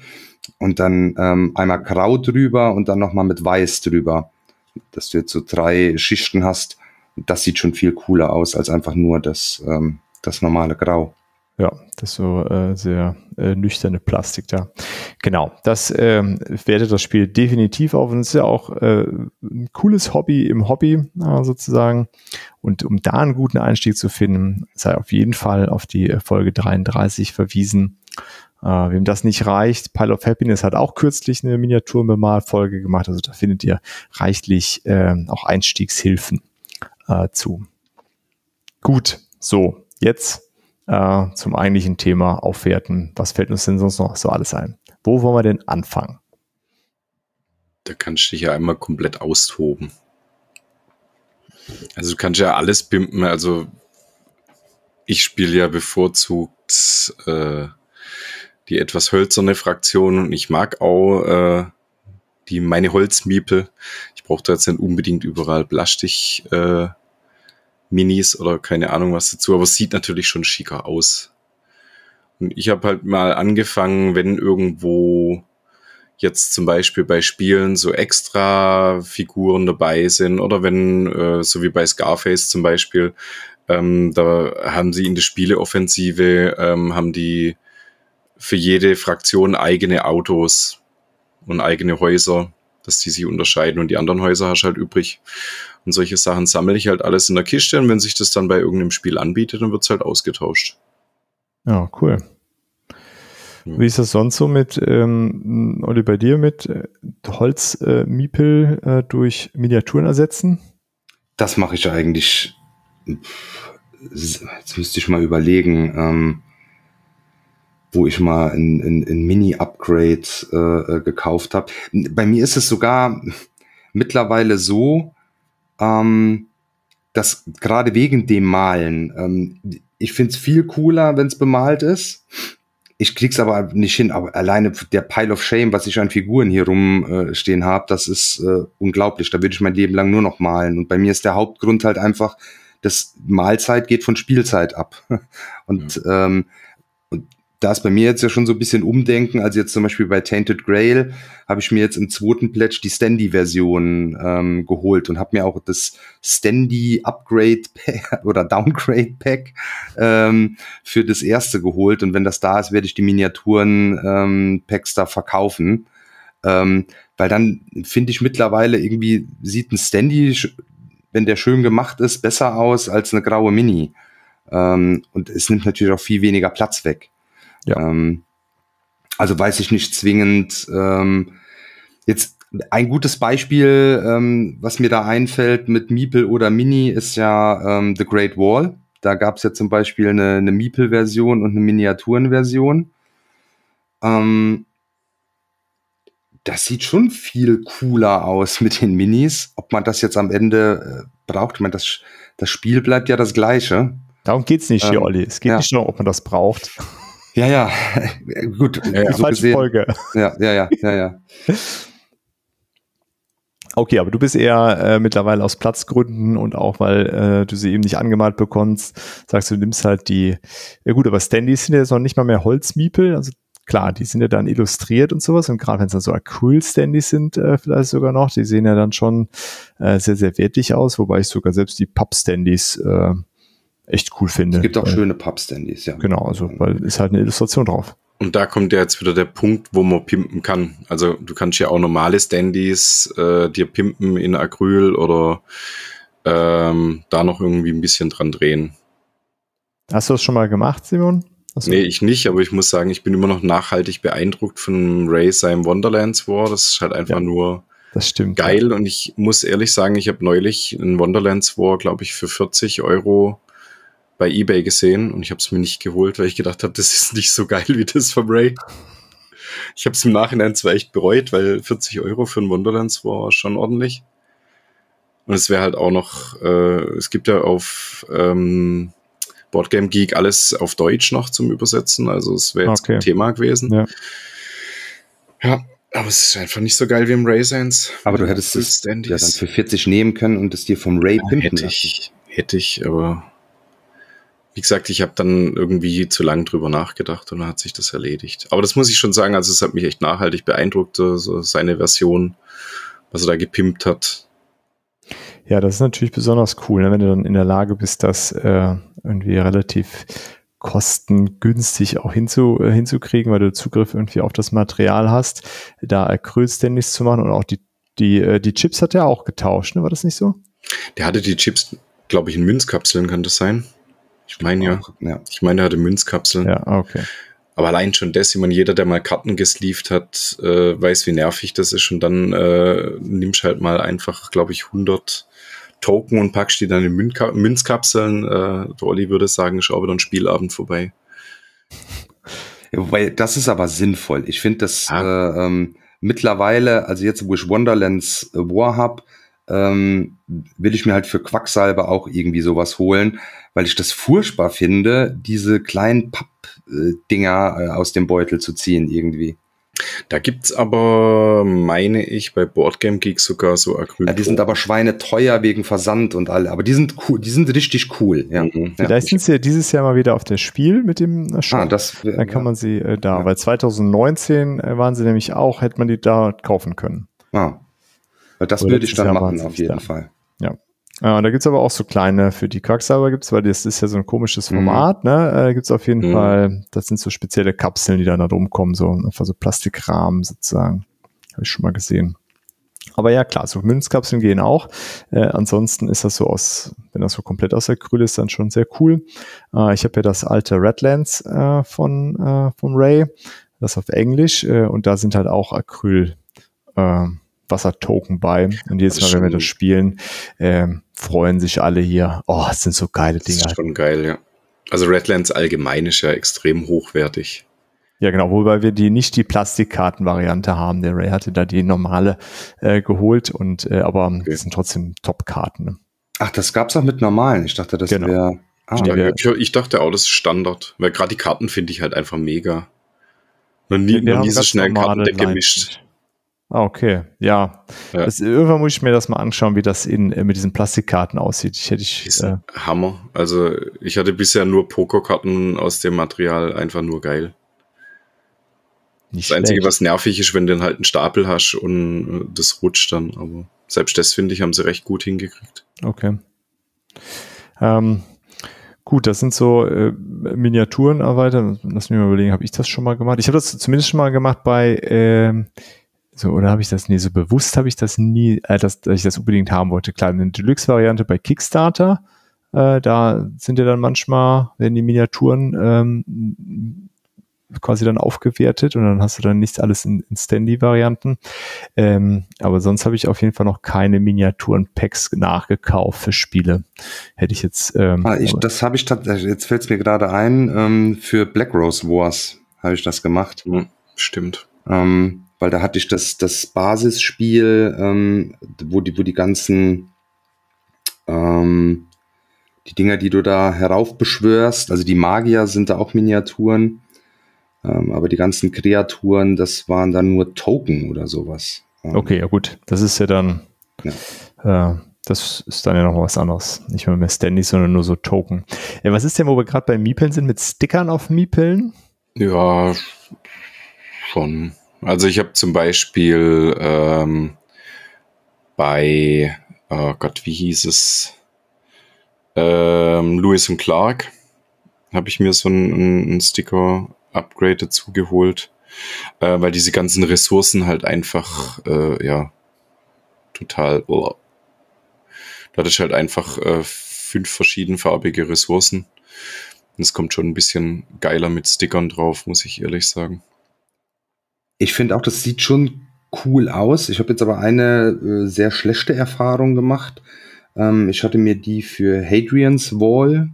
und dann ähm, einmal grau drüber und dann nochmal mit weiß drüber dass du jetzt so drei Schichten hast. Das sieht schon viel cooler aus als einfach nur das, ähm, das normale Grau. Ja, das so äh, sehr äh, nüchterne Plastik da. Genau, das ähm, wertet das Spiel definitiv auf und ist ja auch äh, ein cooles Hobby im Hobby äh, sozusagen. Und um da einen guten Einstieg zu finden, sei auf jeden Fall auf die Folge 33 verwiesen. Uh, wem das nicht reicht, Pile of Happiness hat auch kürzlich eine Miniaturbemalfolge gemacht. Also da findet ihr reichlich äh, auch Einstiegshilfen äh, zu. Gut, so, jetzt äh, zum eigentlichen Thema aufwerten. Was fällt uns denn sonst noch so alles ein? Wo wollen wir denn anfangen? Da kannst du dich ja einmal komplett austoben. Also du kannst ja alles pimpen. Also ich spiele ja bevorzugt äh, die etwas hölzerne Fraktion und ich mag auch äh, die meine Holzmiepel. Ich brauche da jetzt nicht unbedingt überall Plastik äh, Minis oder keine Ahnung was dazu, aber es sieht natürlich schon schicker aus. Und ich habe halt mal angefangen, wenn irgendwo jetzt zum Beispiel bei Spielen so extra Figuren dabei sind oder wenn, äh, so wie bei Scarface zum Beispiel, ähm, da haben sie in der Spieleoffensive, ähm, haben die für jede Fraktion eigene Autos und eigene Häuser, dass die sich unterscheiden und die anderen Häuser hast du halt übrig. Und solche Sachen sammle ich halt alles in der Kiste und wenn sich das dann bei irgendeinem Spiel anbietet, dann wird es halt ausgetauscht. Ja, cool. Wie ist das sonst so mit, ähm, Olli, bei dir mit äh, Holzmiepel äh, äh, durch Miniaturen ersetzen? Das mache ich eigentlich jetzt müsste ich mal überlegen, ähm, wo ich mal ein, ein, ein Mini-Upgrade äh, äh gekauft habe. Bei mir ist es sogar mittlerweile so, ähm, dass gerade wegen dem Malen, ähm, ich finde es viel cooler, wenn es bemalt ist. Ich krieg's aber nicht hin, aber alleine der Pile of Shame, was ich an Figuren hier rumstehen äh, habe, das ist äh, unglaublich. Da würde ich mein Leben lang nur noch malen. Und bei mir ist der Hauptgrund halt einfach, dass Mahlzeit geht von Spielzeit ab. Und, ja. ähm, und da ist bei mir jetzt ja schon so ein bisschen Umdenken. Also jetzt zum Beispiel bei Tainted Grail habe ich mir jetzt im zweiten Pledge die Standy-Version ähm, geholt und habe mir auch das Standy Upgrade oder Downgrade Pack ähm, für das erste geholt. Und wenn das da ist, werde ich die Miniaturen ähm, da verkaufen. Ähm, weil dann finde ich mittlerweile irgendwie sieht ein Standy, wenn der schön gemacht ist, besser aus als eine graue Mini. Ähm, und es nimmt natürlich auch viel weniger Platz weg. Ja. Ähm, also weiß ich nicht zwingend. Ähm, jetzt ein gutes Beispiel, ähm, was mir da einfällt mit Meeple oder Mini, ist ja ähm, The Great Wall. Da gab es ja zum Beispiel eine, eine Meeple-Version und eine Miniaturenversion. Ähm, das sieht schon viel cooler aus mit den Minis. Ob man das jetzt am Ende äh, braucht, ich meine, das, das Spiel bleibt ja das gleiche. Darum geht's nicht hier, ähm, Olli. Es geht ja. nicht nur, ob man das braucht. Ja, ja, gut. Ja, ja. So gesehen. Folge. Ja, ja, ja, ja, ja. Okay, aber du bist eher äh, mittlerweile aus Platzgründen und auch weil äh, du sie eben nicht angemalt bekommst, sagst du, du nimmst halt die, ja gut, aber Standys sind ja jetzt noch nicht mal mehr Holzmiepel, also klar, die sind ja dann illustriert und sowas und gerade wenn es dann so Acryl-Standys sind, äh, vielleicht sogar noch, die sehen ja dann schon äh, sehr, sehr wertig aus, wobei ich sogar selbst die Pub-Standys äh, echt cool finde. Es gibt auch weil, schöne Pub-Standys, ja. Genau, also weil ist halt eine Illustration drauf. Und da kommt ja jetzt wieder der Punkt, wo man pimpen kann. Also du kannst ja auch normale Standys äh, dir pimpen in Acryl oder ähm, da noch irgendwie ein bisschen dran drehen. Hast du das schon mal gemacht, Simon? Also, nee, ich nicht, aber ich muss sagen, ich bin immer noch nachhaltig beeindruckt von Ray seinem Wonderlands War. Das ist halt einfach ja, nur stimmt, geil. Ja. Und ich muss ehrlich sagen, ich habe neulich ein Wonderlands War, glaube ich, für 40 Euro bei eBay gesehen und ich habe es mir nicht geholt, weil ich gedacht habe, das ist nicht so geil wie das vom Ray. Ich habe es im Nachhinein zwar echt bereut, weil 40 Euro für ein Wonderlands war schon ordentlich. Und es wäre halt auch noch, äh, es gibt ja auf ähm, Boardgame Geek alles auf Deutsch noch zum Übersetzen, also es wäre jetzt okay. ein Thema gewesen. Ja. ja. aber es ist einfach nicht so geil wie im Ray Sans. Aber du hättest es ja dann für 40 nehmen können und es dir vom Ray pimpen hätte ich, hätte ich, aber wie gesagt, ich habe dann irgendwie zu lang drüber nachgedacht und dann hat sich das erledigt. Aber das muss ich schon sagen, also es hat mich echt nachhaltig beeindruckt, so seine Version, was er da gepimpt hat. Ja, das ist natürlich besonders cool, ne, wenn du dann in der Lage bist, das äh, irgendwie relativ kostengünstig auch hinzu, äh, hinzukriegen, weil du Zugriff irgendwie auf das Material hast, da Acryl-Standys zu machen und auch die, die, äh, die Chips hat er auch getauscht, ne? war das nicht so? Der hatte die Chips, glaube ich, in Münzkapseln, kann das sein? Ich meine ja. ja. Ich meine, er hatte Münzkapseln. Ja, okay. Aber allein schon das, ich meine, jeder, der mal Karten gesleeved hat, äh, weiß, wie nervig das ist. Und dann äh, nimmst halt mal einfach, glaube ich, 100 Token und packst die dann in Münzka Münzkapseln. Äh, der Olli würde sagen, ist auch wieder ein Spielabend vorbei. wobei, das ist aber sinnvoll. Ich finde das ah. äh, ähm, mittlerweile, also jetzt, wo ich Wonderlands War hab, ähm, will ich mir halt für Quacksalber auch irgendwie sowas holen, weil ich das furchtbar finde, diese kleinen Pappdinger äh, aus dem Beutel zu ziehen irgendwie. Da gibt's aber, meine ich, bei Boardgame Geek sogar so Acryl. Ja, die sind aber Schweine teuer wegen Versand und alle. Aber die sind cool, die sind richtig cool. Ja. Mhm. Vielleicht sind sie ja dieses Jahr mal wieder auf das Spiel mit dem Shop. Ah, das, Dann kann ja. man sie äh, da, ja. weil 2019 äh, waren sie nämlich auch, hätte man die da kaufen können. Ah. Das würde ich dann Jahr machen, auf jeden da. Fall. Ja. Ja, und da gibt's aber auch so kleine, für die Quacksalber gibt's, weil das ist ja so ein komisches mhm. Format, mhm. ne? Äh, gibt's auf jeden mhm. Fall, das sind so spezielle Kapseln, die dann da rumkommen, so einfach so Plastikrahmen sozusagen. Habe ich schon mal gesehen. Aber ja, klar, so Münzkapseln gehen auch. Äh, ansonsten ist das so aus, wenn das so komplett aus Acryl ist, dann schon sehr cool. Äh, ich habe ja das alte Redlands äh, von, äh, von Ray, das auf Englisch, äh, und da sind halt auch Acryl äh, Wasser-Token bei. Und jedes Mal, wenn wir das spielen, ähm, freuen sich alle hier. Oh, es sind so geile Dinge. Das ist schon geil, ja. Also Redlands allgemein ist ja extrem hochwertig. Ja, genau, wobei wir die nicht die Plastikkarten-Variante haben. Der Ray hatte da die normale äh, geholt und äh, aber okay. das sind trotzdem Top-Karten. Ne? Ach, das gab's auch mit normalen. Ich dachte, das genau. wäre. Ah, ich, ich dachte auch, das ist Standard. Weil gerade die Karten finde ich halt einfach mega. Noch nie, noch nie so schnell Kartendeck gemischt. Ah, okay. Ja. ja. Das, irgendwann muss ich mir das mal anschauen, wie das in, äh, mit diesen Plastikkarten aussieht. Ich hätte ich. Ist äh, Hammer. Also ich hatte bisher nur Pokerkarten aus dem Material, einfach nur geil. Nicht das Einzige, was nervig ist, wenn du dann halt einen Stapel hast und äh, das rutscht dann. Aber selbst das, finde ich, haben sie recht gut hingekriegt. Okay. Ähm, gut, das sind so äh, Miniaturen erweitert. Lass mich mal überlegen, habe ich das schon mal gemacht? Ich habe das zumindest schon mal gemacht bei, äh, so, oder habe ich das nie so bewusst, habe ich das nie, äh, dass, dass ich das unbedingt haben wollte. Klar, eine Deluxe-Variante bei Kickstarter. Äh, da sind ja dann manchmal, werden die Miniaturen ähm, quasi dann aufgewertet und dann hast du dann nicht alles in, in Standy-Varianten. Ähm, aber sonst habe ich auf jeden Fall noch keine Miniaturen-Packs nachgekauft für Spiele. Hätte ich jetzt. Ähm, ah, ich, das habe ich tatsächlich, jetzt fällt es mir gerade ein, ähm, für Black Rose Wars habe ich das gemacht. Mhm, stimmt. Ähm, weil da hatte ich das, das Basisspiel, ähm, wo, die, wo die ganzen ähm, die Dinger, die du da heraufbeschwörst, also die Magier sind da auch Miniaturen. Ähm, aber die ganzen Kreaturen, das waren dann nur Token oder sowas. Ähm, okay, ja gut. Das ist ja dann, ja. Äh, das ist dann ja noch was anderes. Nicht mehr mehr Standys, sondern nur so Token. Ja, was ist denn, wo wir gerade bei Miepeln sind, mit Stickern auf Miepeln? Ja, schon. Also ich habe zum Beispiel ähm, bei, oh Gott, wie hieß es? Ähm, Lewis und Clark habe ich mir so einen, einen Sticker Upgrade dazu geholt, äh, weil diese ganzen Ressourcen halt einfach, äh, ja, total, oh. da hatte ich halt einfach äh, fünf verschiedenfarbige Ressourcen. es kommt schon ein bisschen geiler mit Stickern drauf, muss ich ehrlich sagen. Ich finde auch, das sieht schon cool aus. Ich habe jetzt aber eine äh, sehr schlechte Erfahrung gemacht. Ähm, ich hatte mir die für Hadrian's Wall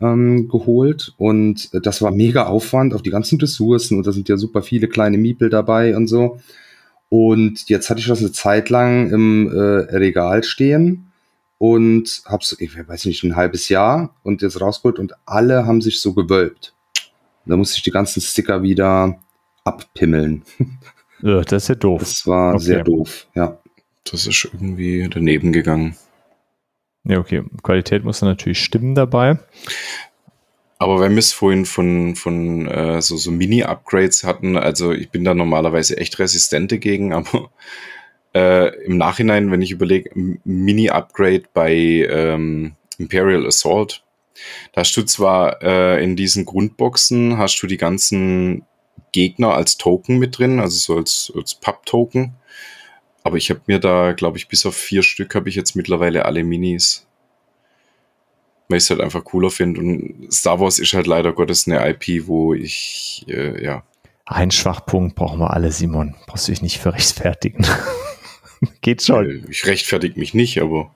ähm, geholt und äh, das war mega Aufwand auf die ganzen Ressourcen und da sind ja super viele kleine Miepel dabei und so. Und jetzt hatte ich das eine Zeit lang im äh, Regal stehen und hab's, ich weiß nicht, ein halbes Jahr und jetzt rausgeholt und alle haben sich so gewölbt. Da musste ich die ganzen Sticker wieder abpimmeln. Ja, das ist ja doof. Das war okay. sehr doof, ja. Das ist irgendwie daneben gegangen. Ja, okay. Qualität muss dann natürlich stimmen dabei. Aber wenn wir es vorhin von, von äh, so, so Mini-Upgrades hatten, also ich bin da normalerweise echt resistent dagegen, aber äh, im Nachhinein, wenn ich überlege, Mini-Upgrade bei ähm, Imperial Assault, da hast du zwar äh, in diesen Grundboxen, hast du die ganzen Gegner als Token mit drin, also so als, als Pub-Token. Aber ich habe mir da, glaube ich, bis auf vier Stück habe ich jetzt mittlerweile alle Minis. Weil ich es halt einfach cooler finde. Und Star Wars ist halt leider Gottes eine IP, wo ich, äh, ja. Ein Schwachpunkt brauchen wir alle, Simon. Brauchst du dich nicht für rechtfertigen. Geht schon. Ich rechtfertige mich nicht, aber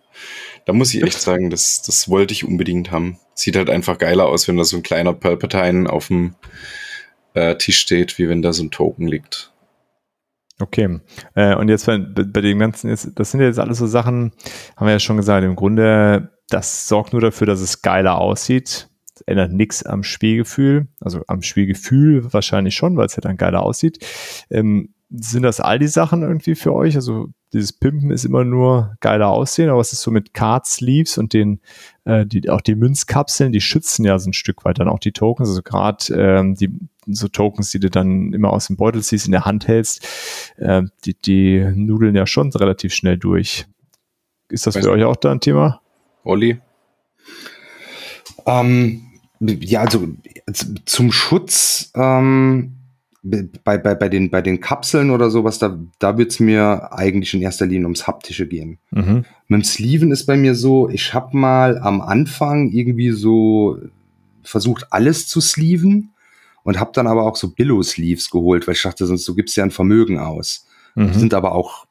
da muss ich echt sagen, das, das wollte ich unbedingt haben. Sieht halt einfach geiler aus, wenn da so ein kleiner Palpatine auf dem äh, Tisch steht, wie wenn da so ein Token liegt. Okay. Äh, und jetzt bei, bei dem ganzen, jetzt, das sind ja jetzt alles so Sachen, haben wir ja schon gesagt, im Grunde, das sorgt nur dafür, dass es geiler aussieht. Das ändert nichts am Spielgefühl. Also am Spielgefühl wahrscheinlich schon, weil es ja dann geiler aussieht. Ähm, sind das all die Sachen irgendwie für euch? Also dieses Pimpen ist immer nur geiler aussehen, aber was ist so mit Card Sleeves und den, äh, die, auch die Münzkapseln, die schützen ja so ein Stück weit dann auch die Tokens. Also gerade ähm, die so Tokens, die du dann immer aus dem Beutel ziehst, in der Hand hältst, äh, die, die nudeln ja schon relativ schnell durch. Ist das Weiß für euch auch da ein Thema? Olli? Ähm, ja, also zum Schutz ähm, bei, bei, bei, den, bei den Kapseln oder sowas, da, da wird es mir eigentlich in erster Linie ums Haptische gehen. Mhm. Mit dem Sleeven ist bei mir so, ich habe mal am Anfang irgendwie so versucht, alles zu sleeven und habe dann aber auch so Billow-Sleeves geholt, weil ich dachte, sonst du gibst ja ein Vermögen aus. Mhm. Sind aber auch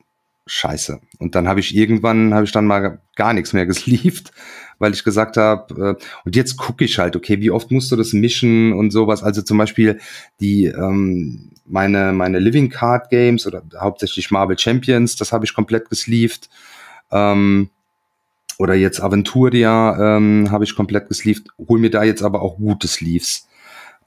scheiße. Und dann habe ich irgendwann, habe ich dann mal gar nichts mehr gesleeved, weil ich gesagt habe, äh, und jetzt gucke ich halt, okay, wie oft musst du das mischen und sowas. Also zum Beispiel die ähm, meine meine Living Card Games oder hauptsächlich Marvel Champions, das habe ich komplett gesleeved. Ähm, oder jetzt Aventuria ähm, habe ich komplett gesleeved. Hol mir da jetzt aber auch gute Sleeves.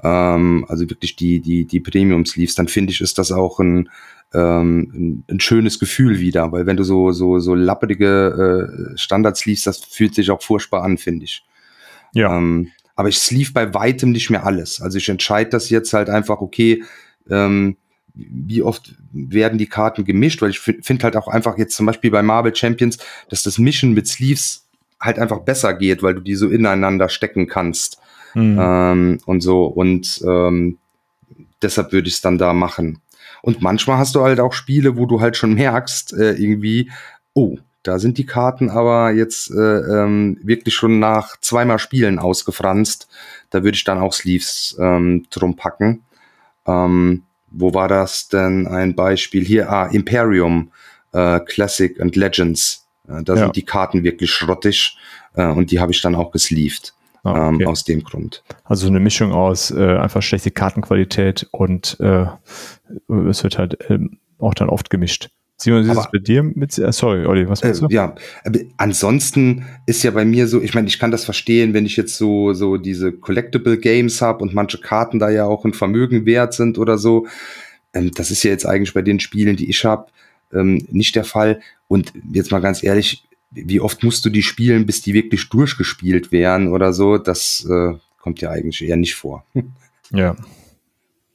Ähm, also wirklich die, die, die Premium-Sleeves. Dann finde ich, ist das auch ein, ähm, ein, schönes Gefühl wieder. Weil wenn du so, so, so lapprige äh, Standard-Sleeves, das fühlt sich auch furchtbar an, finde ich. Ja. Ähm, aber ich sleeve bei weitem nicht mehr alles. Also ich entscheide das jetzt halt einfach, okay, ähm, wie oft werden die Karten gemischt, weil ich finde halt auch einfach jetzt zum Beispiel bei Marvel Champions, dass das Mischen mit Sleeves halt einfach besser geht, weil du die so ineinander stecken kannst mhm. ähm, und so und ähm, deshalb würde ich es dann da machen. Und manchmal hast du halt auch Spiele, wo du halt schon merkst, äh, irgendwie, oh, da sind die Karten aber jetzt äh, ähm, wirklich schon nach zweimal Spielen ausgefranst. Da würde ich dann auch Sleeves ähm, drum packen. Ähm, wo war das denn ein Beispiel? Hier, ah, Imperium, äh, Classic and Legends. Äh, da ja. sind die Karten wirklich schrottig äh, und die habe ich dann auch gesleeved. Ah, ähm, okay. ähm, aus dem Grund. Also eine Mischung aus äh, einfach schlechte Kartenqualität und äh, es wird halt ähm, auch dann oft gemischt. Simon, ist es bei dir mit, äh, sorry, Olli, was meinst äh, du? Ja, ansonsten ist ja bei mir so, ich meine, ich kann das verstehen, wenn ich jetzt so, so diese Collectible Games habe und manche Karten da ja auch ein Vermögen wert sind oder so. Ähm, das ist ja jetzt eigentlich bei den Spielen, die ich habe, ähm, nicht der Fall. Und jetzt mal ganz ehrlich, wie oft musst du die spielen, bis die wirklich durchgespielt werden oder so? Das äh, kommt ja eigentlich eher nicht vor. Ja.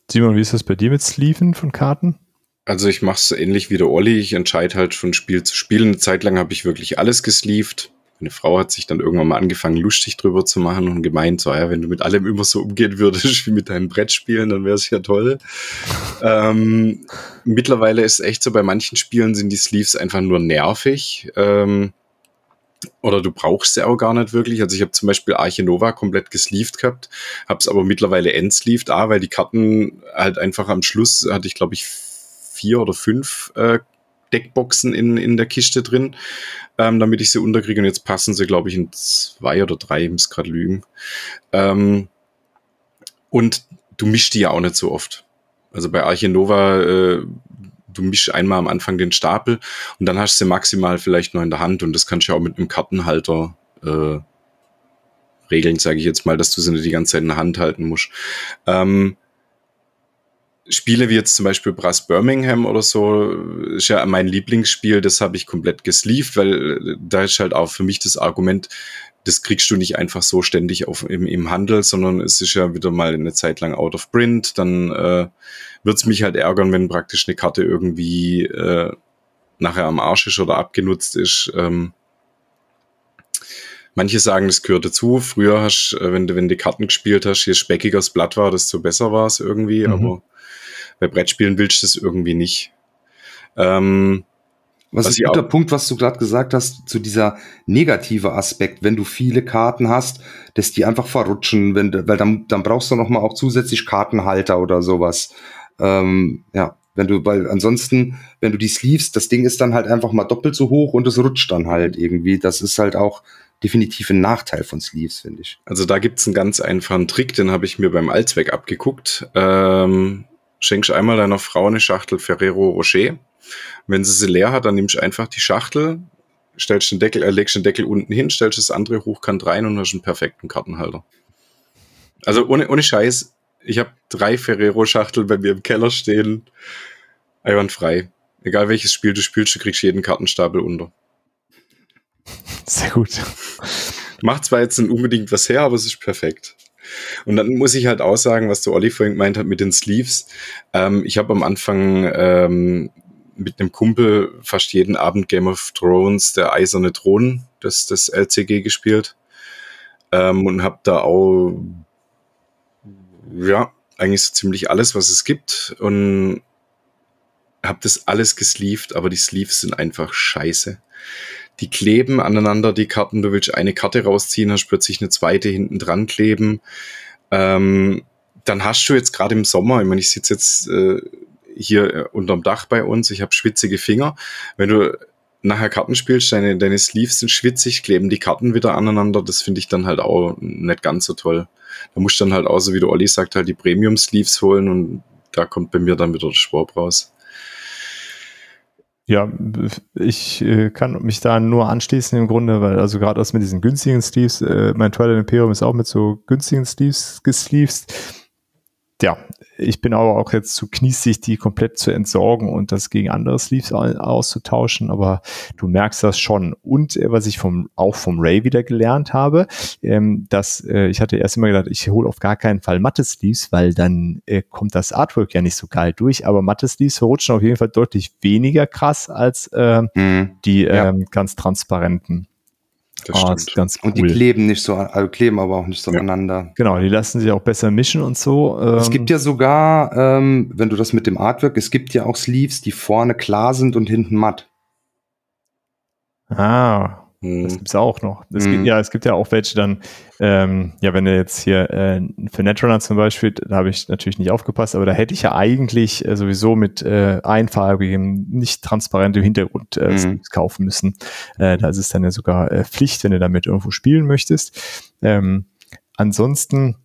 Simon, wie ist das bei dir mit Sleeven von Karten? Also ich mache es ähnlich wie der Olli. Ich entscheide halt von Spiel zu Spiel. Eine Zeit lang habe ich wirklich alles gesleeved. Meine Frau hat sich dann irgendwann mal angefangen, lustig drüber zu machen und gemeint, so, ja, wenn du mit allem immer so umgehen würdest wie mit deinen Brettspielen, dann wäre es ja toll. ähm, mittlerweile ist echt so, bei manchen Spielen sind die Sleeves einfach nur nervig. Ähm, oder du brauchst sie auch gar nicht wirklich. Also ich habe zum Beispiel Arche Nova komplett gesleeved gehabt, habe es aber mittlerweile entsleeved, ah, weil die Karten halt einfach am Schluss hatte ich, glaube ich, vier oder fünf äh, Deckboxen in, in der Kiste drin, ähm, damit ich sie unterkriege. Und jetzt passen sie, glaube ich, in zwei oder drei, ich muss gerade lügen. Ähm, und du mischst die ja auch nicht so oft. Also bei Arche Nova, äh, du mischst einmal am Anfang den Stapel und dann hast du sie maximal vielleicht nur in der Hand und das kannst du ja auch mit einem Kartenhalter äh, regeln, sage ich jetzt mal, dass du sie nicht die ganze Zeit in der Hand halten musst. Ähm, Spiele wie jetzt zum Beispiel Brass Birmingham oder so, ist ja mein Lieblingsspiel, das habe ich komplett gesleeved, weil da ist halt auch für mich das Argument, das kriegst du nicht einfach so ständig auf, im, im Handel, sondern es ist ja wieder mal eine Zeit lang out of print. Dann äh, wird es mich halt ärgern, wenn praktisch eine Karte irgendwie äh, nachher am Arsch ist oder abgenutzt ist. Ähm, manche sagen, das gehört dazu. Früher hast, äh, wenn du, wenn du Karten gespielt hast, je speckiger das Blatt war, desto besser war es irgendwie, mhm. aber bei Brettspielen willst du das irgendwie nicht. Ähm, was, was ist ein guter Punkt, was du gerade gesagt hast, zu dieser negative Aspekt, wenn du viele Karten hast, dass die einfach verrutschen, wenn, weil dann, dann brauchst du noch mal auch zusätzlich Kartenhalter oder sowas. Ähm, ja, wenn du, weil ansonsten, wenn du die Sleeves, das Ding ist dann halt einfach mal doppelt so hoch und es rutscht dann halt irgendwie. Das ist halt auch definitiv ein Nachteil von Sleeves, finde ich. Also da gibt's einen ganz einfachen Trick, den habe ich mir beim Allzweck abgeguckt. Ähm, schenkst einmal deiner Frau eine Schachtel Ferrero Rocher. Wenn sie sie leer hat, dann nimmst du einfach die Schachtel, stellst den Deckel, äh, legst den Deckel unten hin, stellst das andere hochkant rein und hast einen perfekten Kartenhalter. Also ohne, ohne Scheiß, ich habe drei Ferrero-Schachteln bei mir im Keller stehen. Einwandfrei. Egal welches Spiel du spielst, du kriegst jeden Kartenstapel unter. Sehr gut. Macht zwar jetzt nicht unbedingt was her, aber es ist perfekt. Und dann muss ich halt auch sagen, was der Olli vorhin gemeint hat mit den Sleeves. Ähm, ich habe am Anfang ähm, mit einem Kumpel fast jeden Abend Game of Thrones, der eiserne Thron, das, das LCG gespielt. Ähm, und habe da auch, ja, eigentlich so ziemlich alles, was es gibt. Und habe das alles gesleeved, aber die Sleeves sind einfach scheiße die kleben aneinander, die Karten. Du willst eine Karte rausziehen, hast plötzlich eine zweite hinten dran kleben. Ähm, dann hast du jetzt gerade im Sommer, ich meine, ich sitze jetzt äh, hier äh, unterm Dach bei uns, ich habe schwitzige Finger. Wenn du nachher Karten spielst, deine, deine Sleeves sind schwitzig, kleben die Karten wieder aneinander, das finde ich dann halt auch nicht ganz so toll. Da musst du dann halt so wie der Olli sagt, halt die Premium-Sleeves holen und da kommt bei mir dann wieder der Schwab raus. Ja, ich äh, kann mich da nur anschließen im Grunde, weil also gerade aus mit diesen günstigen Sleeves, äh, mein Twilight Imperium ist auch mit so günstigen Sleeves gesleeved ja, ich bin aber auch jetzt zu kniesig, die komplett zu entsorgen und das gegen andere Sleeves auszutauschen, aber du merkst das schon. Und äh, was ich vom, auch vom Ray wieder gelernt habe, ähm, dass äh, ich hatte erst immer gedacht, ich hole auf gar keinen Fall matte Sleeves, weil dann äh, kommt das Artwork ja nicht so geil durch, aber matte Sleeves verrutschen auf jeden Fall deutlich weniger krass als äh, mhm. die ja. ähm, ganz transparenten. Das oh, ist ganz cool. Und die kleben nicht so, also kleben aber auch nicht so ja. aneinander. Genau, die lassen sich auch besser mischen und so. Ähm. Es gibt ja sogar, ähm, wenn du das mit dem Artwork, es gibt ja auch Sleeves, die vorne klar sind und hinten matt. Ah, hm. Das gibt's auch noch. Es hm. gibt, ja, es gibt ja auch welche dann, ähm, ja, wenn du jetzt hier äh, für Netrunner zum Beispiel, da habe ich natürlich nicht aufgepasst, aber da hätte ich ja eigentlich äh, sowieso mit äh, einfarbigem, nicht transparentem Hintergrund äh, hm. kaufen müssen. Äh, da ist es dann ja sogar äh, Pflicht, wenn du damit irgendwo spielen möchtest. Ähm, ansonsten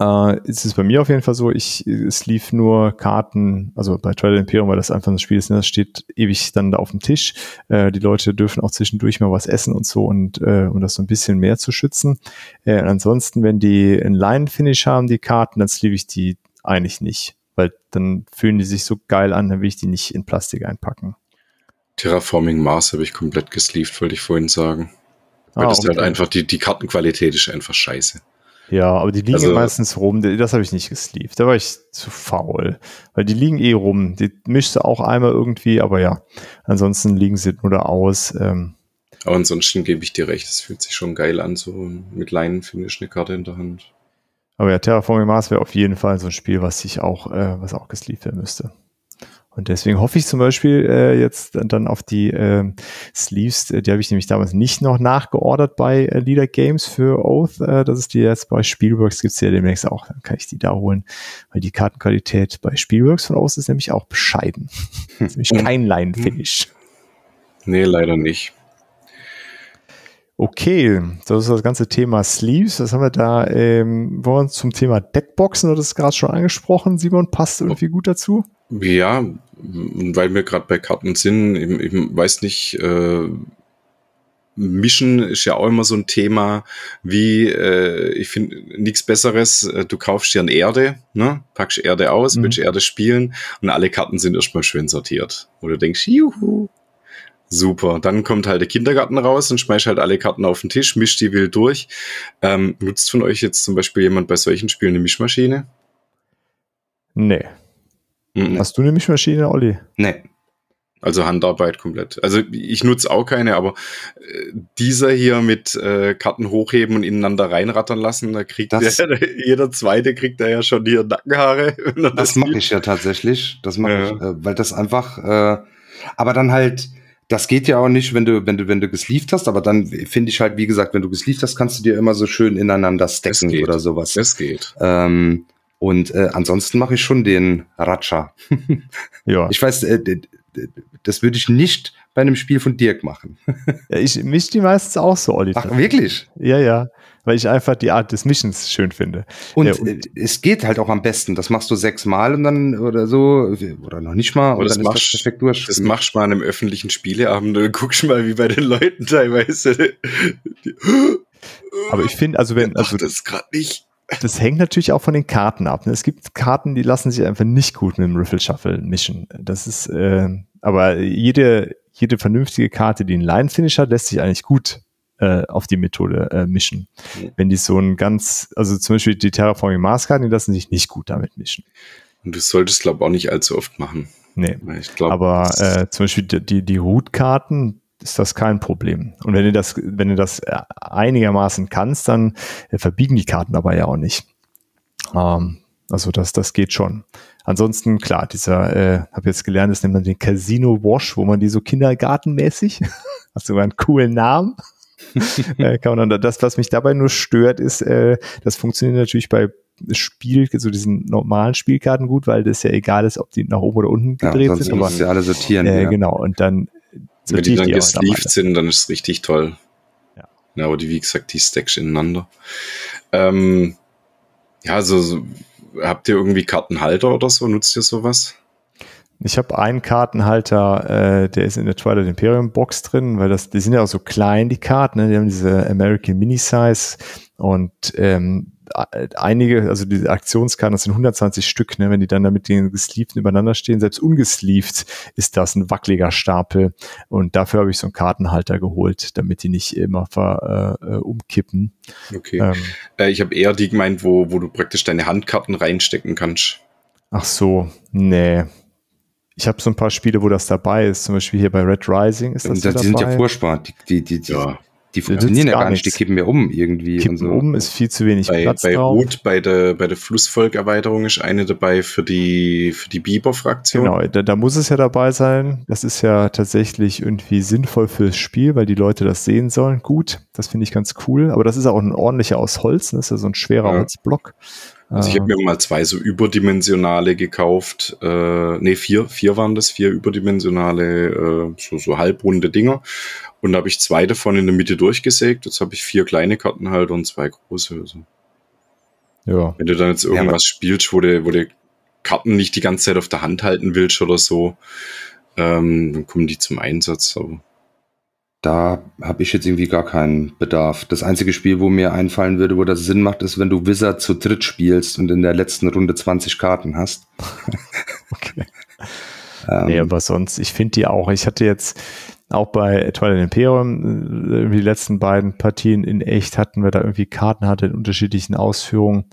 äh, ist es bei mir auf jeden Fall so, ich, es lief nur Karten, also bei Twilight Imperium, weil das einfach ein Spiel ist, ne, das steht ewig dann da auf dem Tisch. Äh, die Leute dürfen auch zwischendurch mal was essen und so und äh, um das so ein bisschen mehr zu schützen. Äh, ansonsten, wenn die einen Line-Finish haben, die Karten, dann sleeve ich die eigentlich nicht, weil dann fühlen die sich so geil an, dann will ich die nicht in Plastik einpacken. Terraforming Mars habe ich komplett gesleeved, wollte ich vorhin sagen. Weil ah, das halt okay. halt einfach, die, die Kartenqualität ist einfach scheiße. Ja, aber die liegen also, meistens rum. Das habe ich nicht gesleeved. Da war ich zu faul. Weil die liegen eh rum. Die mischst du auch einmal irgendwie, aber ja. Ansonsten liegen sie nur da aus. Ähm. Aber ansonsten gebe ich dir recht. Es fühlt sich schon geil an, so mit Leinen-Finish eine Karte in der Hand. Aber ja, Terraforming Mars wäre auf jeden Fall so ein Spiel, was ich auch, äh, was auch gesleeved werden müsste. Und deswegen hoffe ich zum Beispiel äh, jetzt dann auf die äh, Sleeves, äh, die habe ich nämlich damals nicht noch nachgeordert bei äh, Leader Games für Oath. Äh, das ist die jetzt bei Spielworks gibt's ja demnächst auch, dann kann ich die da holen. Weil die Kartenqualität bei Spielworks von Oath ist nämlich auch bescheiden. nämlich kein Line-Finish. Nee, leider nicht. Okay, das ist das ganze Thema Sleeves. Was haben wir da? Ähm, wollen wir uns zum Thema Deckboxen, oder das ist gerade schon angesprochen. Simon, passt irgendwie gut dazu? Ja, weil wir gerade bei Karten sind, ich, ich weiß nicht, äh, Mischen ist ja auch immer so ein Thema, wie, äh, ich finde, nichts Besseres, äh, du kaufst dir eine Erde, ne? packst Erde aus, mhm. willst Erde spielen und alle Karten sind erstmal schön sortiert. Wo du denkst, juhu, super. Dann kommt halt der Kindergarten raus und schmeißt halt alle Karten auf den Tisch, mischt die wild durch. Ähm, nutzt von euch jetzt zum Beispiel jemand bei solchen Spielen eine Mischmaschine? Nee. Mhm. Hast du eine Mischmaschine, Olli? Nee. Also Handarbeit komplett. Also ich nutze auch keine, aber äh, dieser hier mit äh, Karten hochheben und ineinander reinrattern lassen, da kriegt das, der, jeder zweite kriegt da ja schon die Nackenhaare. Das, das mache ich ja tatsächlich. Das mache ja. ich, äh, weil das einfach, äh, aber dann halt, das geht ja auch nicht, wenn du, wenn du, wenn du gesleeved hast, aber dann finde ich halt, wie gesagt, wenn du gesleeved hast, kannst du dir immer so schön ineinander stacken oder sowas. Das geht. Ähm, und äh, ansonsten mache ich schon den Ratscha. ja. Ich weiß, äh, das würde ich nicht bei einem Spiel von Dirk machen. ja, ich mische die meistens auch so, Oliver. Ach, wirklich? Ja, ja. Weil ich einfach die Art des Mischens schön finde. Und, ja, und äh, es geht halt auch am besten. Das machst du sechsmal und dann oder so, oder noch nicht mal, und das dann machst, ist das perfekt durch. Das machst du mal an einem öffentlichen Spieleabend und guckst mal, wie bei den Leuten teilweise. Aber ich finde, also wenn. Also, das gerade nicht das hängt natürlich auch von den Karten ab. Ne? Es gibt Karten, die lassen sich einfach nicht gut mit dem Riffle Shuffle mischen. Das ist, äh, aber jede, jede vernünftige Karte, die einen Line Finish hat, lässt sich eigentlich gut äh, auf die Methode äh, mischen. Mhm. Wenn die so ein ganz, also zum Beispiel die Terraforming Mars Karten, die lassen sich nicht gut damit mischen. Und das solltest, glaube ich, auch nicht allzu oft machen. Nee. Ich glaub, aber äh, zum Beispiel die, die Root-Karten, ist das kein Problem. Und wenn du das, wenn du das einigermaßen kannst, dann äh, verbiegen die Karten aber ja auch nicht. Ähm, also das, das geht schon. Ansonsten, klar, dieser, äh, habe jetzt gelernt, das nennt man den Casino Wash, wo man die so kindergartenmäßig, hast sogar einen coolen Namen. äh, kann man dann, das, was mich dabei nur stört, ist, äh, das funktioniert natürlich bei Spiel, so diesen normalen Spielkarten gut, weil das ja egal ist, ob die nach oben oder unten gedreht ja, sind. Aber ja alle sortieren. Äh, ja. Genau. Und dann wenn die dann gesleeved sind, dann ist es richtig toll. Ja. ja. aber die, wie gesagt, die stackst ineinander. Ähm, ja, also so, habt ihr irgendwie Kartenhalter oder so? Nutzt ihr sowas? Ich habe einen Kartenhalter, äh, der ist in der Twilight Imperium Box drin, weil das, die sind ja auch so klein, die Karten, ne? die haben diese American Mini Size und ähm, einige, also diese Aktionskarten, das sind 120 Stück, ne, wenn die dann da mit den gesleevten übereinander stehen, selbst ungesleeved ist das ein wackeliger Stapel und dafür habe ich so einen Kartenhalter geholt, damit die nicht immer ver, äh, umkippen. Okay. Ähm, äh, ich habe eher die gemeint, wo, wo du praktisch deine Handkarten reinstecken kannst. Ach so, nee. Ich habe so ein paar Spiele, wo das dabei ist, zum Beispiel hier bei Red Rising ist das. Und das die sind ja furchtbar. Die, die, die, die, ja. Die funktionieren ja gar nicht, die kippen ja um irgendwie. Kippen so. um, ist viel zu wenig bei, Platz bei drauf. Rot, bei der, bei der Flussvolkerweiterung ist eine dabei für die, für die Biber-Fraktion. Genau, da, da muss es ja dabei sein. Das ist ja tatsächlich irgendwie sinnvoll fürs Spiel, weil die Leute das sehen sollen. Gut, das finde ich ganz cool. Aber das ist auch ein ordentlicher aus Holz, ne? das ist ja so ein schwerer ja. Holzblock. Also ich habe mir mal zwei so überdimensionale gekauft. Äh, nee, vier, vier waren das, vier überdimensionale, äh, so, so halbrunde Dinger. Und da habe ich zwei davon in der Mitte durchgesägt. Jetzt habe ich vier kleine Kartenhalter und zwei große. Also. Ja. Wenn du dann jetzt irgendwas ja, spielst, wo du, wo du Karten nicht die ganze Zeit auf der Hand halten willst oder so, ähm, dann kommen die zum Einsatz. Aber da habe ich jetzt irgendwie gar keinen Bedarf. Das einzige Spiel, wo mir einfallen würde, wo das Sinn macht, ist, wenn du Wizard zu dritt spielst und in der letzten Runde 20 Karten hast. okay. ähm, nee, aber sonst, ich finde die auch. Ich hatte jetzt auch bei Twilight Imperium, äh, die letzten beiden Partien in echt hatten wir da irgendwie Karten hatte in unterschiedlichen Ausführungen.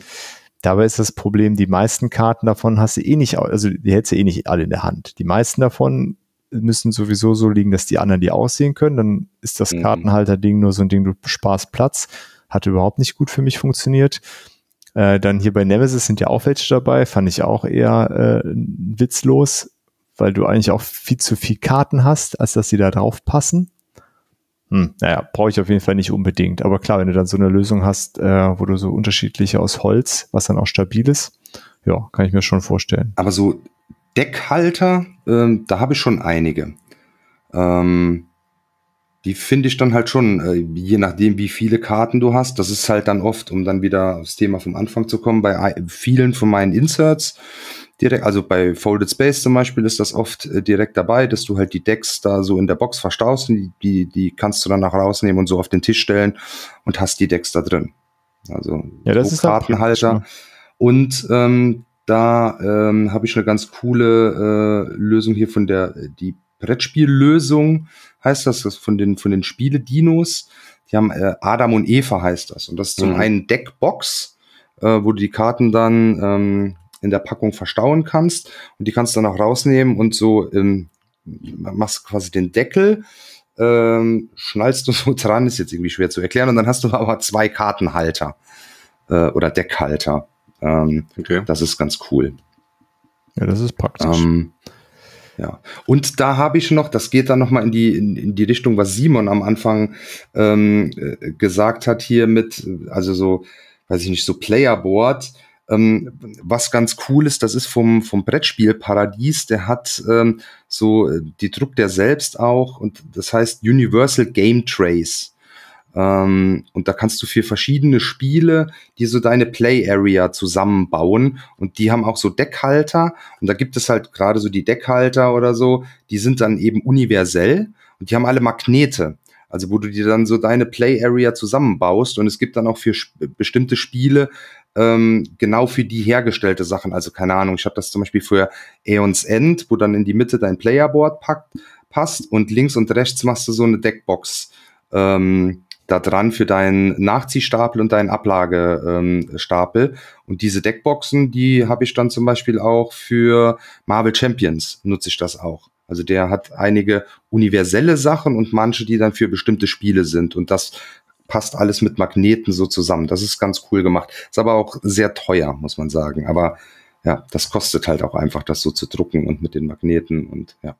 Dabei ist das Problem, die meisten Karten davon hast du eh nicht, also die hättest du eh nicht alle in der Hand. Die meisten davon müssen sowieso so liegen, dass die anderen die aussehen können. Dann ist das mhm. Kartenhalter-Ding nur so ein Ding, du sparst Platz. Hat überhaupt nicht gut für mich funktioniert. Äh, dann hier bei Nemesis sind ja auch welche dabei, fand ich auch eher äh, witzlos, weil du eigentlich auch viel zu viel Karten hast, als dass sie da drauf passen. Hm, naja, brauche ich auf jeden Fall nicht unbedingt. Aber klar, wenn du dann so eine Lösung hast, äh, wo du so unterschiedliche aus Holz, was dann auch stabil ist, ja, kann ich mir schon vorstellen. Aber so Deckhalter, ähm, da habe ich schon einige. Ähm, die finde ich dann halt schon, äh, je nachdem, wie viele Karten du hast. Das ist halt dann oft, um dann wieder aufs Thema vom Anfang zu kommen, bei vielen von meinen Inserts direkt, also bei Folded Space zum Beispiel ist das oft äh, direkt dabei, dass du halt die Decks da so in der Box verstaust und die, die, kannst du dann nach rausnehmen und so auf den Tisch stellen und hast die Decks da drin. Also ja, das so ist Kartenhalter. Ne? Und ähm, da ähm, habe ich eine ganz coole äh, Lösung hier von der die Brettspiellösung heißt das, das von den von den Spiele-Dinos. Die haben äh, Adam und Eva heißt das und das ist zum mhm. einen Deckbox, äh, wo du die Karten dann ähm, in der Packung verstauen kannst und die kannst du dann auch rausnehmen und so ähm, machst quasi den Deckel ähm, schnallst du so dran, ist jetzt irgendwie schwer zu erklären und dann hast du aber zwei Kartenhalter äh, oder Deckhalter. Ähm, okay. Das ist ganz cool. Ja, das ist praktisch. Ähm, ja. Und da habe ich noch, das geht dann nochmal in die, in, in, die Richtung, was Simon am Anfang ähm, äh, gesagt hat hier mit, also so, weiß ich nicht, so Playerboard. Ähm, was ganz cool ist, das ist vom, vom Brettspiel Paradies, der hat ähm, so, äh, die druckt der selbst auch und das heißt Universal Game Trace. Ähm, und da kannst du für verschiedene Spiele, die so deine Play Area zusammenbauen. Und die haben auch so Deckhalter. Und da gibt es halt gerade so die Deckhalter oder so, die sind dann eben universell und die haben alle Magnete. Also wo du dir dann so deine Play Area zusammenbaust. Und es gibt dann auch für bestimmte Spiele ähm, genau für die hergestellte Sachen. Also keine Ahnung, ich habe das zum Beispiel für Aeons End, wo dann in die Mitte dein Playerboard packt, passt und links und rechts machst du so eine Deckbox. Ähm, da dran für deinen Nachziehstapel und deinen Ablagestapel. Und diese Deckboxen, die habe ich dann zum Beispiel auch für Marvel Champions, nutze ich das auch. Also der hat einige universelle Sachen und manche, die dann für bestimmte Spiele sind. Und das passt alles mit Magneten so zusammen. Das ist ganz cool gemacht. Ist aber auch sehr teuer, muss man sagen. Aber ja, das kostet halt auch einfach, das so zu drucken und mit den Magneten und ja.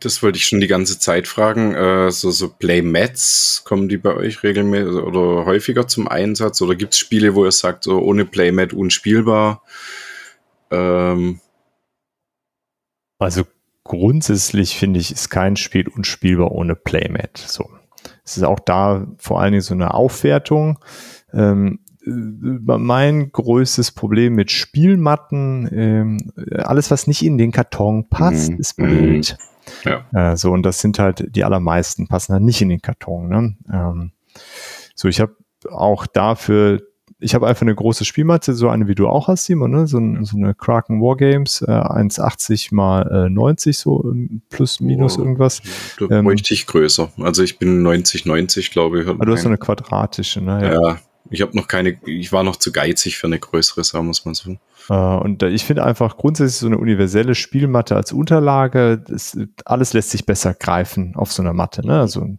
Das wollte ich schon die ganze Zeit fragen. Äh, so, so Playmats, kommen die bei euch regelmäßig oder häufiger zum Einsatz? Oder gibt es Spiele, wo ihr sagt, so ohne Playmat unspielbar? Ähm. Also grundsätzlich finde ich, ist kein Spiel unspielbar ohne Playmat. So. Es ist auch da vor allen Dingen so eine Aufwertung. Ähm, äh, mein größtes Problem mit Spielmatten, ähm, alles was nicht in den Karton passt, mhm. ist blöd. Ja. Äh, so, und das sind halt die allermeisten passen halt nicht in den Karton. Ne? Ähm, so, ich habe auch dafür, ich habe einfach eine große Spielmatte, so eine wie du auch hast, Simon, ne? so, so eine Kraken Wargames, äh, 1,80 mal äh, 90, so ähm, plus minus oh, irgendwas. Da ähm, bräuchte ich größer. Also ich bin 90, 90, glaube ich. Aber du hast so eine quadratische, ne? Ja, ja ich habe noch keine, ich war noch zu geizig für eine größere, sagen muss man so. Äh, und ich finde einfach grundsätzlich so eine universelle Spielmatte als Unterlage, das, alles lässt sich besser greifen auf so einer Matte. Ne? Also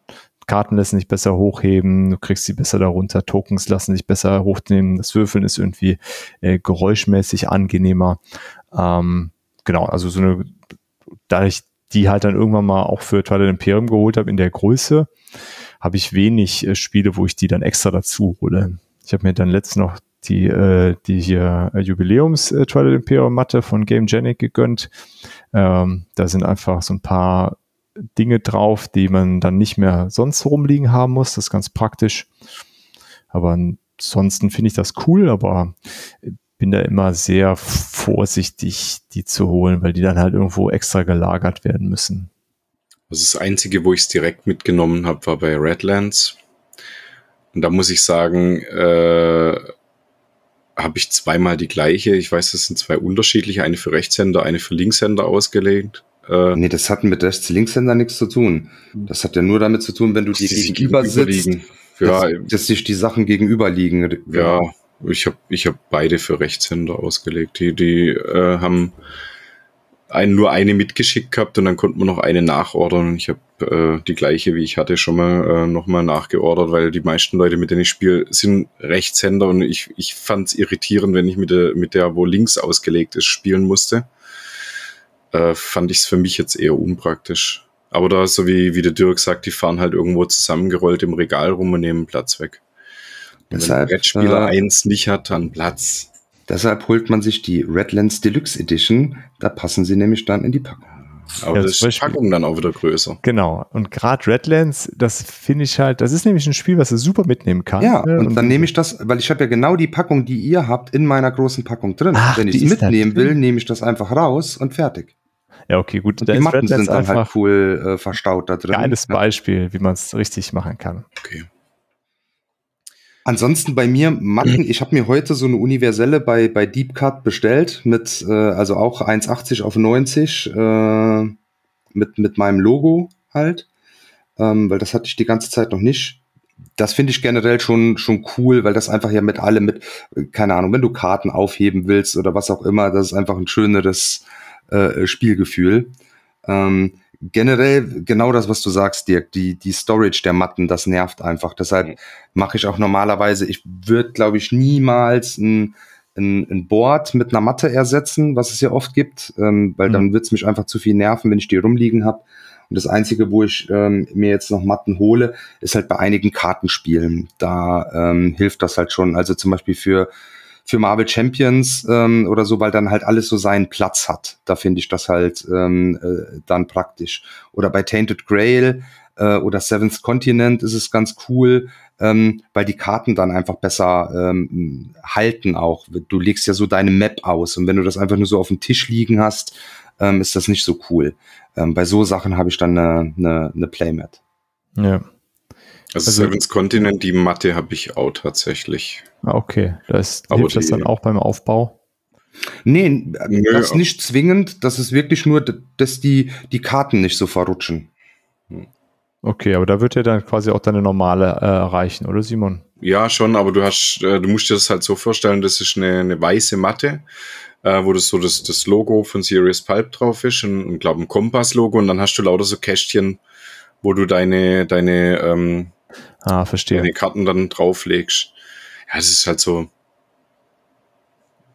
Karten lassen sich besser hochheben, du kriegst sie besser darunter, Tokens lassen sich besser hochnehmen, das Würfeln ist irgendwie äh, geräuschmäßig angenehmer. Ähm, genau, also so eine, da ich die halt dann irgendwann mal auch für Twilight Imperium geholt habe in der Größe, habe ich wenig äh, Spiele, wo ich die dann extra dazu hole. Ich habe mir dann letztens noch die, äh, die hier äh, Jubiläums äh, Twilight Imperium Matte von Game Genic gegönnt. Ähm, da sind einfach so ein paar Dinge drauf, die man dann nicht mehr sonst rumliegen haben muss. Das ist ganz praktisch. Aber ansonsten finde ich das cool, aber bin da immer sehr vorsichtig, die zu holen, weil die dann halt irgendwo extra gelagert werden müssen. Also das Einzige, wo ich es direkt mitgenommen habe, war bei Redlands. Und da muss ich sagen, äh, habe ich zweimal die gleiche. Ich weiß, das sind zwei unterschiedliche, eine für Rechtshänder, eine für Linkshänder ausgelegt. Äh, nee, das hat mit Rechts-Linkshänder nichts zu tun. Das hat ja nur damit zu tun, wenn du die, die gegenüber sitzt, ja, dass, dass sich die Sachen gegenüberliegen. Ja, ich habe ich hab beide für Rechtshänder ausgelegt. Die, die äh, haben ein, nur eine mitgeschickt gehabt und dann konnte man noch eine nachordern. Ich habe äh, die gleiche, wie ich hatte, schon mal äh, nochmal nachgeordert, weil die meisten Leute, mit denen ich spiele, sind Rechtshänder und ich, ich fand es irritierend, wenn ich mit der, mit der, wo links ausgelegt ist, spielen musste. Äh, fand ich es für mich jetzt eher unpraktisch. Aber da, so wie, wie der Dirk sagt, die fahren halt irgendwo zusammengerollt im Regal rum und nehmen Platz weg. Und Deshalb, wenn Brettspieler äh, eins nicht hat, dann Platz. Deshalb holt man sich die Redlands Deluxe Edition. Da passen sie nämlich dann in die Packung. Aber ja, das ist die Packung dann auch wieder größer. Genau. Und gerade Redlands, das finde ich halt, das ist nämlich ein Spiel, was du super mitnehmen kannst. Ja, ne? und, und, dann nehme ich das, weil ich habe ja genau die Packung, die ihr habt, in meiner großen Packung drin. Ach, Wenn ich es mitnehmen will, nehme ich das einfach raus und fertig. Ja, okay, gut. Und die Matten sind dann halt cool äh, verstaut da drin. Geiles Beispiel, wie man es richtig machen kann. Okay. Ansonsten bei mir Matten, ich habe mir heute so eine universelle bei, bei Deep Cut bestellt, mit, äh, also auch 1,80 auf 90, äh, mit, mit meinem Logo halt, ähm, weil das hatte ich die ganze Zeit noch nicht. Das finde ich generell schon, schon cool, weil das einfach ja mit allem, mit, keine Ahnung, wenn du Karten aufheben willst oder was auch immer, das ist einfach ein schöneres äh, Spielgefühl. Ähm, generell genau das, was du sagst, Dirk, die, die Storage der Matten, das nervt einfach. Deshalb mhm. mache ich auch normalerweise, ich würde, glaube ich, niemals ein, ein, ein Board mit einer Matte ersetzen, was es ja oft gibt, ähm, weil mhm. dann wird es mich einfach zu viel nerven, wenn ich die rumliegen habe. Und das Einzige, wo ich ähm, mir jetzt noch Matten hole, ist halt bei einigen Kartenspielen. Da ähm, hilft das halt schon. Also zum Beispiel für für Marvel Champions ähm, oder so, weil dann halt alles so seinen Platz hat. Da finde ich das halt ähm, äh, dann praktisch. Oder bei Tainted Grail äh, oder Seventh Continent ist es ganz cool, ähm, weil die Karten dann einfach besser ähm, halten auch. Du legst ja so deine Map aus und wenn du das einfach nur so auf dem Tisch liegen hast, ähm, ist das nicht so cool. Ähm, bei so Sachen habe ich dann eine, eine, eine Playmat. Ja. Also, also Seven's Continent, die Matte habe ich auch tatsächlich. Ah, okay, das Aber hilft das dann auch beim Aufbau? Nee, Nö, das ist nicht zwingend. Das ist wirklich nur, dass die, die Karten nicht so verrutschen. Okay, aber da wird ja dann quasi auch deine normale äh, reichen, oder Simon? Ja, schon, aber du hast, äh, du musst dir das halt so vorstellen, das ist eine, eine weiße Matte, äh, wo das so das, das Logo von Serious Pulp drauf ist und, und glaube ein Kompass-Logo und dann hast du lauter so Kästchen, wo du deine, deine ähm, Ah, verstehe. Wenn die Karten dann drauflegst. Ja, es ist halt so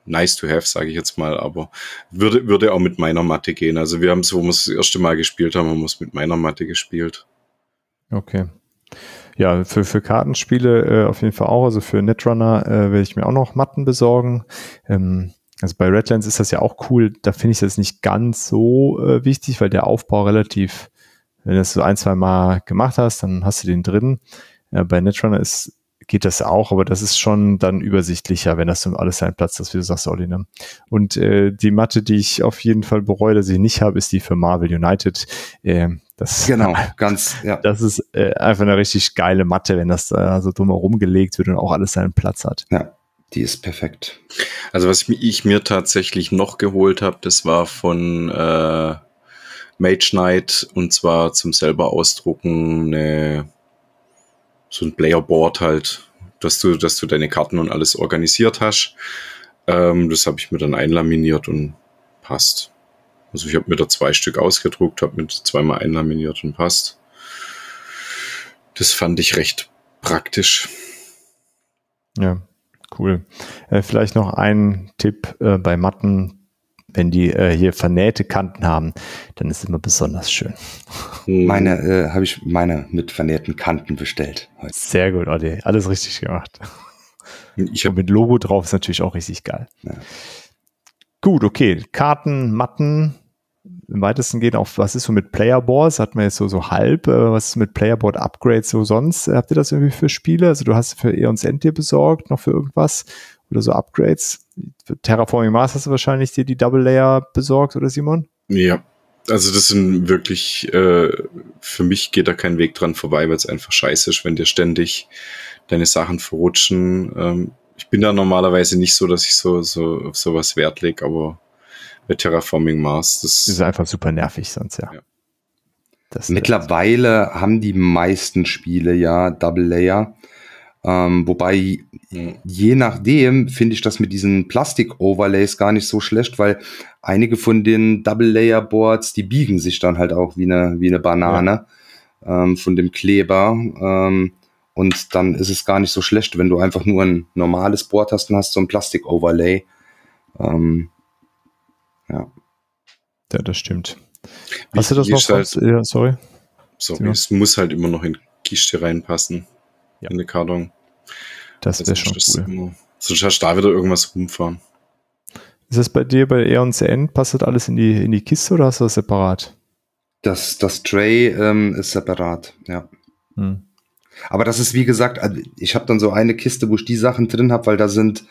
nice to have, sage ich jetzt mal, aber würde, würde auch mit meiner Matte gehen. Also wir haben es, wo wir es das erste Mal gespielt haben, haben wir es mit meiner Matte gespielt. Okay. Ja, für, für Kartenspiele äh, auf jeden Fall auch. Also für Netrunner äh, werde ich mir auch noch Matten besorgen. Ähm, also bei Redlands ist das ja auch cool. Da finde ich das nicht ganz so äh, wichtig, weil der Aufbau relativ, wenn du das so ein, zwei Mal gemacht hast, dann hast du den drin. Äh, bei Netrunner ist geht das auch, aber das ist schon dann übersichtlicher, wenn das so alles seinen Platz ist, wie du sagst, Olli. Ne? Und äh, die Matte, die ich auf jeden Fall bereue, dass ich nicht habe, ist die für Marvel United. Äh, das, genau, ganz, ja. Das ist äh, einfach eine richtig geile Matte, wenn das da so drumherum gelegt wird und auch alles seinen Platz hat. Ja, die ist perfekt. Also was ich mir tatsächlich noch geholt habe, das war von äh, Mage Knight und zwar zum selber ausdrucken eine so ein Playerboard halt, dass du, dass du deine Karten und alles organisiert hast. Ähm, das habe ich mir dann einlaminiert und passt. Also ich habe mir da zwei Stück ausgedruckt, habe mir zweimal einlaminiert und passt. Das fand ich recht praktisch. Ja, cool. Äh, vielleicht noch ein Tipp äh, bei Matten, wenn die äh, hier vernähte Kanten haben, dann ist es immer besonders schön. Meine äh, habe ich meine mit vernähten Kanten bestellt. Heute. Sehr gut, Olli. Alles richtig gemacht. Ich habe mit Logo drauf ist natürlich auch richtig geil. Ja. Gut, okay. Karten, Matten, im weitesten gehen auf, was ist so mit Playerboards? Hat man jetzt so, so halb, äh, was ist mit Playerboard Upgrades so sonst? Habt ihr das irgendwie für Spiele? Also du hast für Eons End dir besorgt, noch für irgendwas? Oder so Upgrades? Für Terraforming Mars hast du wahrscheinlich dir die Double Layer besorgt, oder Simon? Ja, also das sind wirklich, äh, für mich geht da kein Weg dran vorbei, weil es einfach scheiße ist, wenn dir ständig deine Sachen verrutschen. Ähm, ich bin da normalerweise nicht so, dass ich so, so auf sowas Wert lege, aber bei Terraforming Mars, das, das ist einfach super nervig sonst, ja. ja. Mittlerweile haben die meisten Spiele ja Double Layer. Ähm, wobei, je nachdem finde ich das mit diesen Plastik-Overlays gar nicht so schlecht, weil einige von den Double-Layer-Boards, die biegen sich dann halt auch wie eine, wie eine Banane ja. ähm, von dem Kleber. Ähm, und dann ist es gar nicht so schlecht, wenn du einfach nur ein normales Board hast und hast so ein Plastik-Overlay. Ähm, ja. Ja, das stimmt. Hast du das noch? Halt, ja, sorry. Sorry, es muss halt immer noch in Kiste reinpassen ja. in den Karton. Das wäre schon cool. Immer, sonst hast du da wieder irgendwas rumfahren. Ist das bei dir bei E&C End, passt das alles in die, in die Kiste oder hast du das separat? Das, das Tray ähm, ist separat, ja. Hm. Aber das ist wie gesagt, also ich habe dann so eine Kiste, wo ich die Sachen drin habe, weil da sind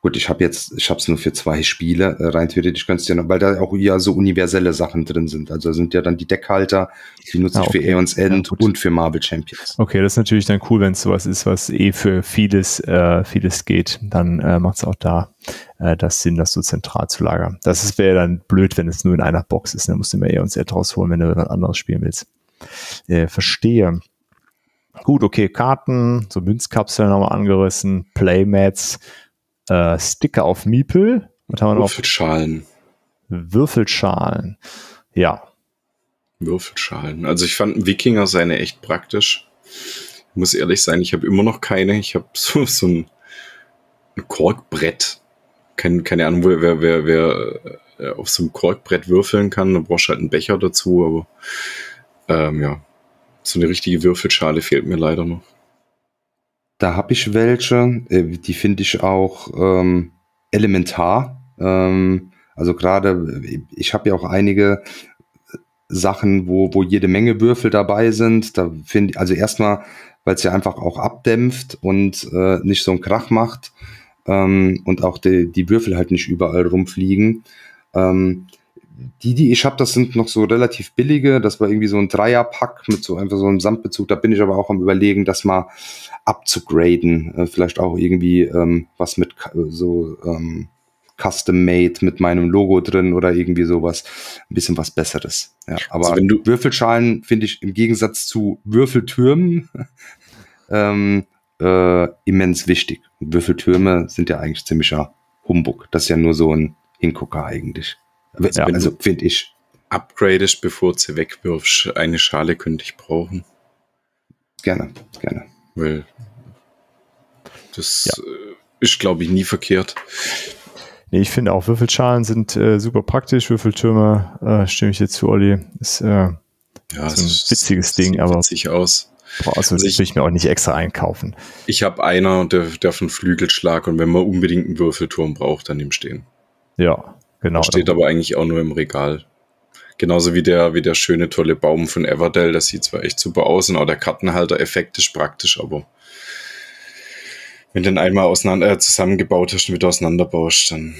Gut, ich habe jetzt, ich habe es nur für zwei Spiele. Äh, rein theoretisch könntest du ja noch, weil da auch ja so universelle Sachen drin sind. Also sind ja dann die Deckhalter, die nutze ah, okay. ich für Aeons End ja, und für Marvel Champions. Okay, das ist natürlich dann cool, wenn es sowas ist, was eh für vieles, äh, vieles geht. Dann äh, macht es auch da äh, das Sinn, das so zentral zu lagern. Das wäre dann blöd, wenn es nur in einer Box ist. Dann musst du immer Aeons End rausholen, wenn du was anderes spielen willst. Äh, verstehe. Gut, okay, Karten, so Münzkapseln haben wir angerissen, Playmats äh, Sticker auf Miepel. Was haben wir noch? Würfelschalen. Würfelschalen. Ja. Würfelschalen. Also ich fand Wikinger seine echt praktisch. Ich muss ehrlich sein, ich habe immer noch keine. Ich habe so, so ein, ein Korkbrett. Keine, keine Ahnung, wer, wer, wer äh, auf so einem Korkbrett würfeln kann. Da brauchst du halt einen Becher dazu, aber ähm, ja, so eine richtige Würfelschale fehlt mir leider noch. Da habe ich welche, äh, die finde ich auch ähm, elementar. Ähm, also gerade, ich habe ja auch einige Sachen, wo, wo jede Menge Würfel dabei sind. Da finde also erstmal, weil es ja einfach auch abdämpft und äh, nicht so einen Krach macht ähm, und auch die, die Würfel halt nicht überall rumfliegen. Ähm, die, die ich habe, das sind noch so relativ billige. Das war irgendwie so ein Dreierpack mit so einfach so einem Samtbezug. Da bin ich aber auch am überlegen, das mal abzugraden. Äh, vielleicht auch irgendwie ähm, was mit so ähm, Custom Made mit meinem Logo drin oder irgendwie sowas. Ein bisschen was Besseres. Ja, aber also Würfelschalen finde ich im Gegensatz zu Würfeltürmen ähm, äh, immens wichtig. Würfeltürme sind ja eigentlich ziemlicher Humbug. Das ist ja nur so ein Hingucker eigentlich. Also, ja, also finde ich. Upgradest, bevor du sie wegwirfst. Eine Schale könnte ich brauchen. Gerne, gerne. Weil das ja. Äh, ist, glaube ich, nie verkehrt. Nee, ich finde auch Würfelschalen sind äh, super praktisch. Würfeltürme, äh, stimme ich jetzt zu, Olli. Ist äh, ja, so ein witziges Ding, sieht aber witzig aus. boah, also, Also das ich- will ich mir auch nicht extra einkaufen. Ich habe einer, der, der von Flügelschlag und wenn man unbedingt einen Würfelturm braucht, dann im Stehen. Ja, genau. Steht aber eigentlich auch nur im Regal. Genauso wie der, wie der schöne, tolle Baum von Everdell. Das sieht zwar echt super aus und auch der Kartenhalter-Effekt ist praktisch, aber wenn du den einmal auseinander, äh, zusammengebaut hast und wieder auseinanderbaust, dann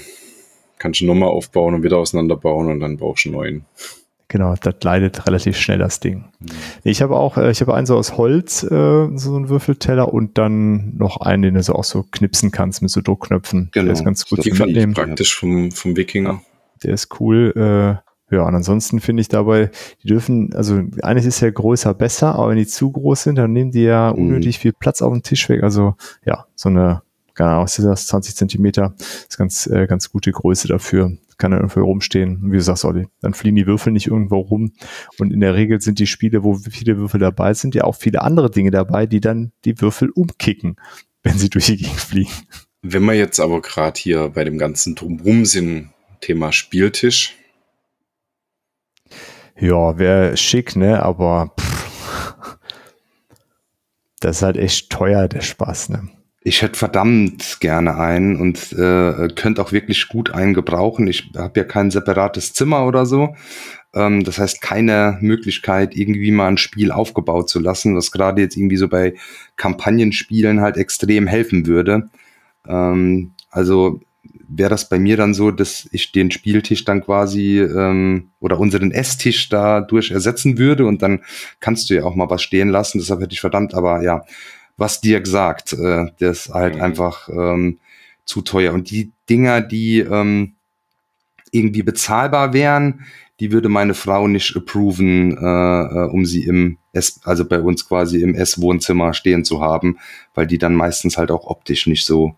kannst du nochmal aufbauen und wieder auseinanderbauen und dann brauchst du einen neuen. Genau, das leidet relativ schnell das Ding. Mhm. Ich habe auch, äh, ich habe einen so aus Holz, äh, so einen Würfelteller und dann noch einen, den du so auch so knipsen kannst mit so Druckknöpfen. Genau. Der ist ganz gut Das ich Mitnehmen. Praktisch vom, vom Wikinger. Der ist cool. Äh, ja, und ansonsten finde ich dabei, die dürfen, also eigentlich ist ja größer besser, aber wenn die zu groß sind, dann nehmen die ja Mhm. unnötig viel Platz auf dem Tisch weg. Also ja, so eine, keine Ahnung, was ist das, 20 Zentimeter, ist ganz, äh, ganz gute Größe dafür. Kann dann irgendwo rumstehen. Und wie du sagst, Olli, dann fliegen die Würfel nicht irgendwo rum. Und in der Regel sind die Spiele, wo viele Würfel dabei sind, ja auch viele andere Dinge dabei, die dann die Würfel umkicken, wenn sie durch die Gegend fliegen. Wenn wir jetzt aber gerade hier bei dem ganzen Drumrum sind, Thema Spieltisch, Ja, wäre schick, ne? Aber pff, das ist halt echt teuer, der Spaß, ne? Ich hätte verdammt gerne einen und äh, könnte auch wirklich gut einen gebrauchen. Ich habe ja kein separates Zimmer oder so. Ähm, das heißt, keine Möglichkeit, irgendwie mal ein Spiel aufgebaut zu lassen, was gerade jetzt irgendwie so bei Kampagnenspielen halt extrem helfen würde. Ähm, also wäre das bei mir dann so, dass ich den Spieltisch dann quasi ähm, oder unseren Esstisch dadurch ersetzen würde und dann kannst du ja auch mal was stehen lassen. Deshalb hätte ich verdammt, aber ja, was dir gesagt, äh, das ist halt Mhm. einfach ähm, zu teuer. Und die Dinger, die ähm, irgendwie bezahlbar wären, die würde meine Frau nicht approven, äh, äh, um sie im Ess, also bei uns quasi im Esswohnzimmer stehen zu haben, weil die dann meistens halt auch optisch nicht so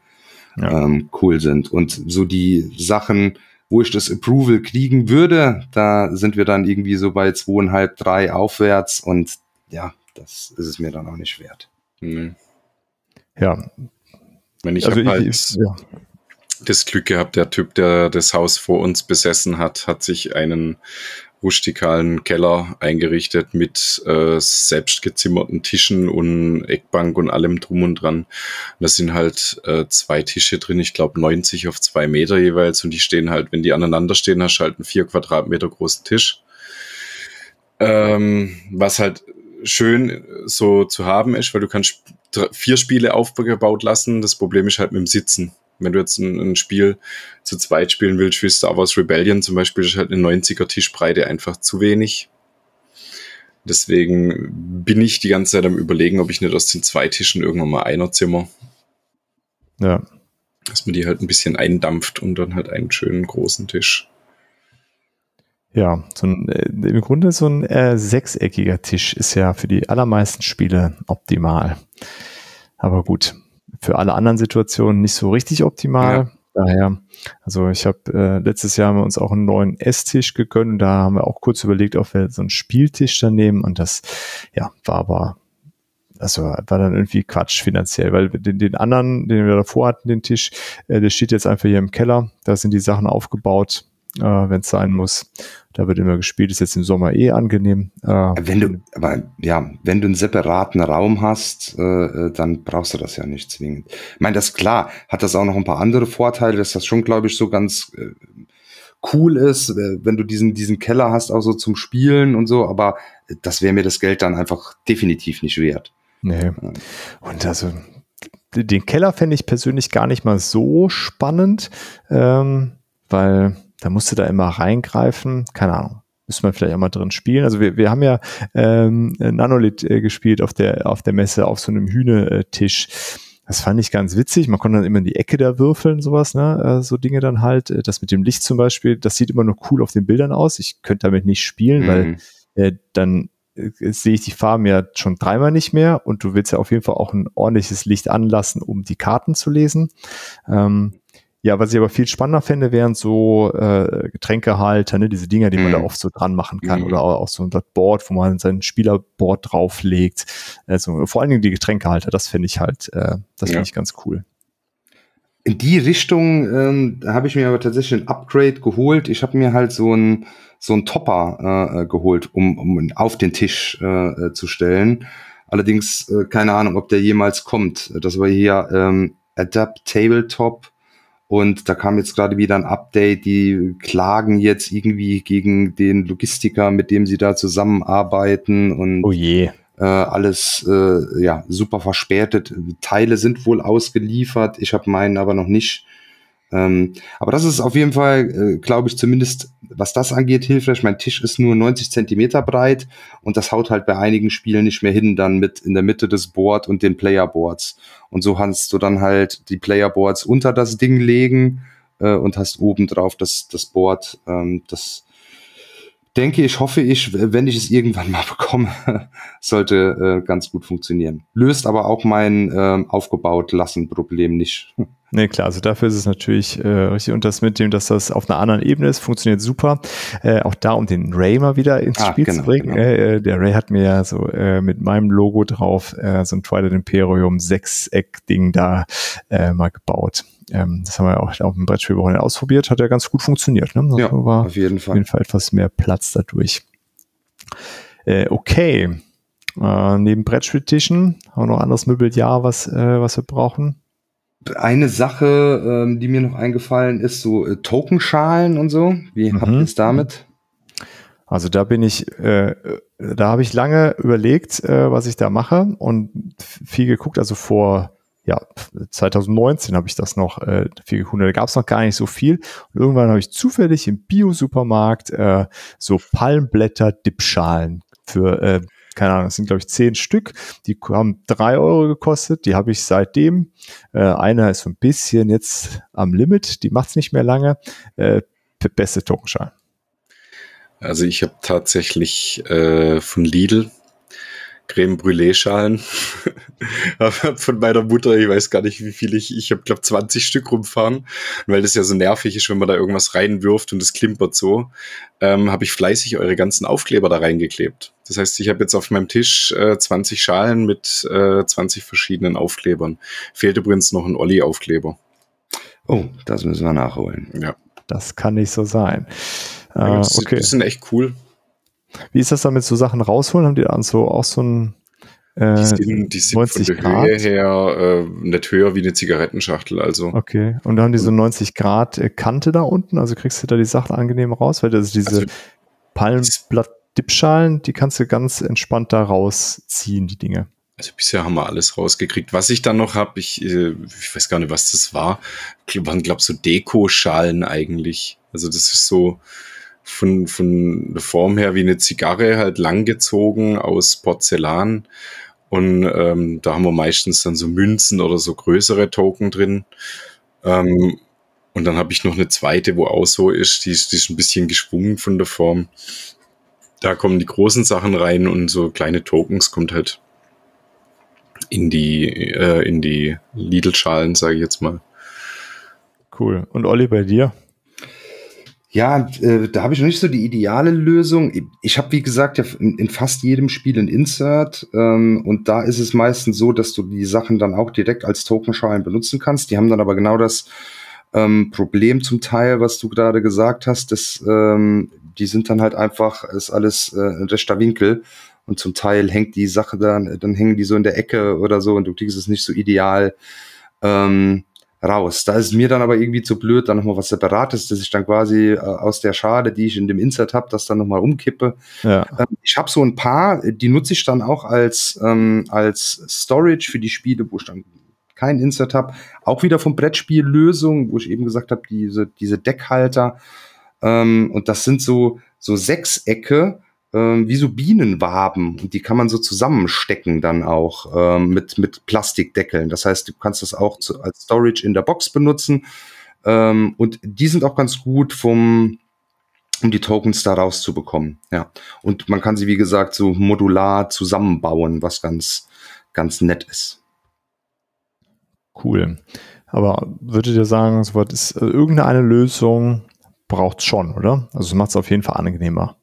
Ja. ähm, cool sind. Und so die Sachen, wo ich das Approval kriegen würde, da sind wir dann irgendwie so bei zweieinhalb, drei aufwärts und ja, das ist es mir dann auch nicht wert. Hm, Ja, wenn ich also ich, halt ich, ja. das Glück gehabt, der Typ, der das Haus vor uns besessen hat, hat sich einen rustikalen Keller eingerichtet mit äh, selbst gezimmerten Tischen und Eckbank und allem drum und dran. Und da sind halt äh, zwei Tische drin, ich glaube 90 auf zwei Meter jeweils und die stehen halt, wenn die aneinander stehen, hast du halt einen vier Quadratmeter großen Tisch. Ähm, was halt schön so zu haben ist, weil du kannst vier Spiele aufgebaut lassen. Das Problem ist halt mit dem Sitzen. Wenn du jetzt ein, ein Spiel zu zweit spielen willst, wie Star Wars Rebellion zum Beispiel, ist halt eine 90er Tischbreite einfach zu wenig. Deswegen bin ich die ganze Zeit am überlegen, ob ich nicht aus den zwei Tischen irgendwann mal einer Zimmer, ja. dass man die halt ein bisschen eindampft und dann halt einen schönen großen Tisch. Ja, so ein, äh, im Grunde so ein äh, sechseckiger Tisch ist ja für die allermeisten Spiele optimal. Aber gut, für alle anderen Situationen nicht so richtig optimal. Daher, also ich habe äh, letztes Jahr haben wir uns auch einen neuen Esstisch gegönnt. und Da haben wir auch kurz überlegt, ob wir so einen Spieltisch dann nehmen. Und das, ja, war aber, also war dann irgendwie Quatsch finanziell, weil den, den anderen, den wir davor hatten, den Tisch, äh, der steht jetzt einfach hier im Keller. Da sind die Sachen aufgebaut, äh, wenn es sein muss. Da wird immer gespielt, ist jetzt im Sommer eh angenehm. Äh, Wenn du, aber ja, wenn du einen separaten Raum hast, äh, äh, dann brauchst du das ja nicht zwingend. Ich meine, das ist klar, hat das auch noch ein paar andere Vorteile, dass das schon, glaube ich, so ganz äh, cool ist, äh, wenn du diesen, diesen Keller hast, auch so zum Spielen und so, aber das wäre mir das Geld dann einfach definitiv nicht wert. Nee. Und also den Keller fände ich persönlich gar nicht mal so spannend, ähm, weil da musst du da immer reingreifen. Keine Ahnung. Müsste man vielleicht auch mal drin spielen. Also wir, wir haben ja ähm, Nanolith äh, gespielt auf der, auf der Messe auf so einem Hühnetisch. Das fand ich ganz witzig. Man konnte dann immer in die Ecke da würfeln, sowas, ne? Äh, so Dinge dann halt. Äh, Das mit dem Licht zum Beispiel, das sieht immer nur cool auf den Bildern aus. Ich könnte damit nicht spielen, weil Mhm. äh, dann äh, sehe ich die Farben ja schon dreimal nicht mehr und du willst ja auf jeden Fall auch ein ordentliches Licht anlassen, um die Karten zu lesen. Ähm, ja, was ich aber viel spannender fände, wären so äh, Getränkehalter, ne, diese Dinger, die man Mhm. da oft so dran machen kann Mhm. oder auch, auch so ein Board, wo man sein Spielerboard drauflegt. Also vor allen Dingen die Getränkehalter, das finde ich halt, äh, das finde Ja. ich ganz cool. In die Richtung ähm, habe ich mir aber tatsächlich ein Upgrade geholt. Ich habe mir halt so ein so ein Topper äh, äh geholt, um, um auf den Tisch äh, äh, zu stellen. Allerdings äh, keine Ahnung, ob der jemals kommt. Das war hier ähm, Adapt Tabletop und da kam jetzt gerade wieder ein Update. Die klagen jetzt irgendwie gegen den Logistiker, mit dem sie da zusammenarbeiten und oh je. Äh, alles äh, ja super verspätet. Teile sind wohl ausgeliefert. Ich habe meinen aber noch nicht. Ähm, aber das ist auf jeden Fall, äh, glaube ich, zumindest was das angeht, hilfreich. Mein Tisch ist nur 90 Zentimeter breit und das haut halt bei einigen Spielen nicht mehr hin, dann mit in der Mitte des Board und den Playerboards. Und so kannst du dann halt die Playerboards unter das Ding legen äh, und hast oben drauf das, das Board. Ähm, das denke ich, hoffe ich, wenn ich es irgendwann mal bekomme, sollte äh, ganz gut funktionieren. Löst aber auch mein äh, aufgebaut lassen Problem nicht. Nee, klar, also dafür ist es natürlich äh, richtig. Und das mit dem, dass das auf einer anderen Ebene ist, funktioniert super. Äh, auch da, um den Ray mal wieder ins ah, Spiel genau, zu bringen. Genau. Äh, äh, der Ray hat mir ja so äh, mit meinem Logo drauf äh, so ein Twilight Imperium Sechseck-Ding da äh, mal gebaut. Ähm, das haben wir auch auf dem Brettspielwochenende ausprobiert, hat ja ganz gut funktioniert. Ne? ja, war auf jeden Fall. Auf jeden Fall etwas mehr Platz dadurch. Äh, okay. Äh, neben Brettspieltischen haben wir noch anderes Möbeljahr, was, äh, was wir brauchen eine Sache, ähm, die mir noch eingefallen ist, so äh, Tokenschalen und so. Wie mhm. habt ihr es damit? Also da bin ich, äh, da habe ich lange überlegt, äh, was ich da mache und viel geguckt. Also vor ja 2019 habe ich das noch äh, viel geguckt. Da gab es noch gar nicht so viel. Und irgendwann habe ich zufällig im Bio-Supermarkt äh, so Palmblätter-Dipschalen für äh, keine Ahnung, das sind glaube ich zehn Stück, die haben drei Euro gekostet, die habe ich seitdem. Äh, einer ist so ein bisschen jetzt am Limit, die macht's nicht mehr lange. Äh, beste Tokenschein. Also ich habe tatsächlich äh, von Lidl Creme Brûlée Schalen von meiner Mutter. Ich weiß gar nicht, wie viel ich, ich habe glaube 20 Stück rumfahren, weil das ja so nervig ist, wenn man da irgendwas reinwirft und es klimpert so, ähm, habe ich fleißig eure ganzen Aufkleber da reingeklebt. Das heißt, ich habe jetzt auf meinem Tisch äh, 20 Schalen mit äh, 20 verschiedenen Aufklebern. Fehlt übrigens noch ein Olli-Aufkleber. Oh, das müssen wir nachholen. Ja. Das kann nicht so sein. Äh, das, okay. Das sind echt cool. Wie ist das damit so Sachen rausholen? Haben die da so auch so ein äh, die sind, die sind von der Grad? Höhe her äh, nicht höher wie eine Zigarettenschachtel. Also. Okay. Und dann haben die so 90 Grad äh, Kante da unten. Also kriegst du da die Sachen angenehm raus, weil das ist diese also, Palmblatt-Dipschalen, die kannst du ganz entspannt da rausziehen, die Dinge. Also bisher haben wir alles rausgekriegt. Was ich dann noch habe, ich, äh, ich weiß gar nicht, was das war. Waren, glaube ich, so Dekoschalen eigentlich. Also das ist so, von, von der Form her wie eine Zigarre, halt langgezogen aus Porzellan. Und ähm, da haben wir meistens dann so Münzen oder so größere Token drin. Ähm, und dann habe ich noch eine zweite, wo auch so ist, die ist, die ist ein bisschen geschwungen von der Form. Da kommen die großen Sachen rein und so kleine Tokens kommt halt in die, äh, in die Lidl-Schalen, sage ich jetzt mal. Cool. Und Olli, bei dir? Ja, äh, da habe ich noch nicht so die ideale Lösung. Ich habe, wie gesagt, ja in, in, fast jedem Spiel ein Insert ähm, und da ist es meistens so, dass du die Sachen dann auch direkt als Tokenschalen benutzen kannst. Die haben dann aber genau das ähm, Problem zum Teil, was du gerade gesagt hast, dass ähm, die sind dann halt einfach, ist alles äh, ein rechter Winkel und zum Teil hängt die Sache dann, dann hängen die so in der Ecke oder so und du kriegst es nicht so ideal. Ähm, raus. Da ist mir dann aber irgendwie zu blöd, dann nochmal was Separates, dass ich dann quasi äh, aus der Schale, die ich in dem Insert habe, das dann nochmal umkippe. Ja. Ähm, ich habe so ein paar, die nutze ich dann auch als, ähm, als Storage für die Spiele, wo ich dann kein Insert habe. Auch wieder vom Brettspiellösung, wo ich eben gesagt habe, diese, diese Deckhalter. Ähm, und das sind so, so Sechsecke, ähm, wie so Bienenwaben und die kann man so zusammenstecken dann auch ähm, mit, mit Plastikdeckeln. Das heißt, du kannst das auch zu, als Storage in der Box benutzen ähm, und die sind auch ganz gut vom um die Tokens da rauszubekommen. Ja. Und man kann sie, wie gesagt, so modular zusammenbauen, was ganz, ganz nett ist. Cool. Aber würdet ihr sagen, so was ist, also irgendeine Lösung braucht schon, oder? Also es macht es auf jeden Fall angenehmer.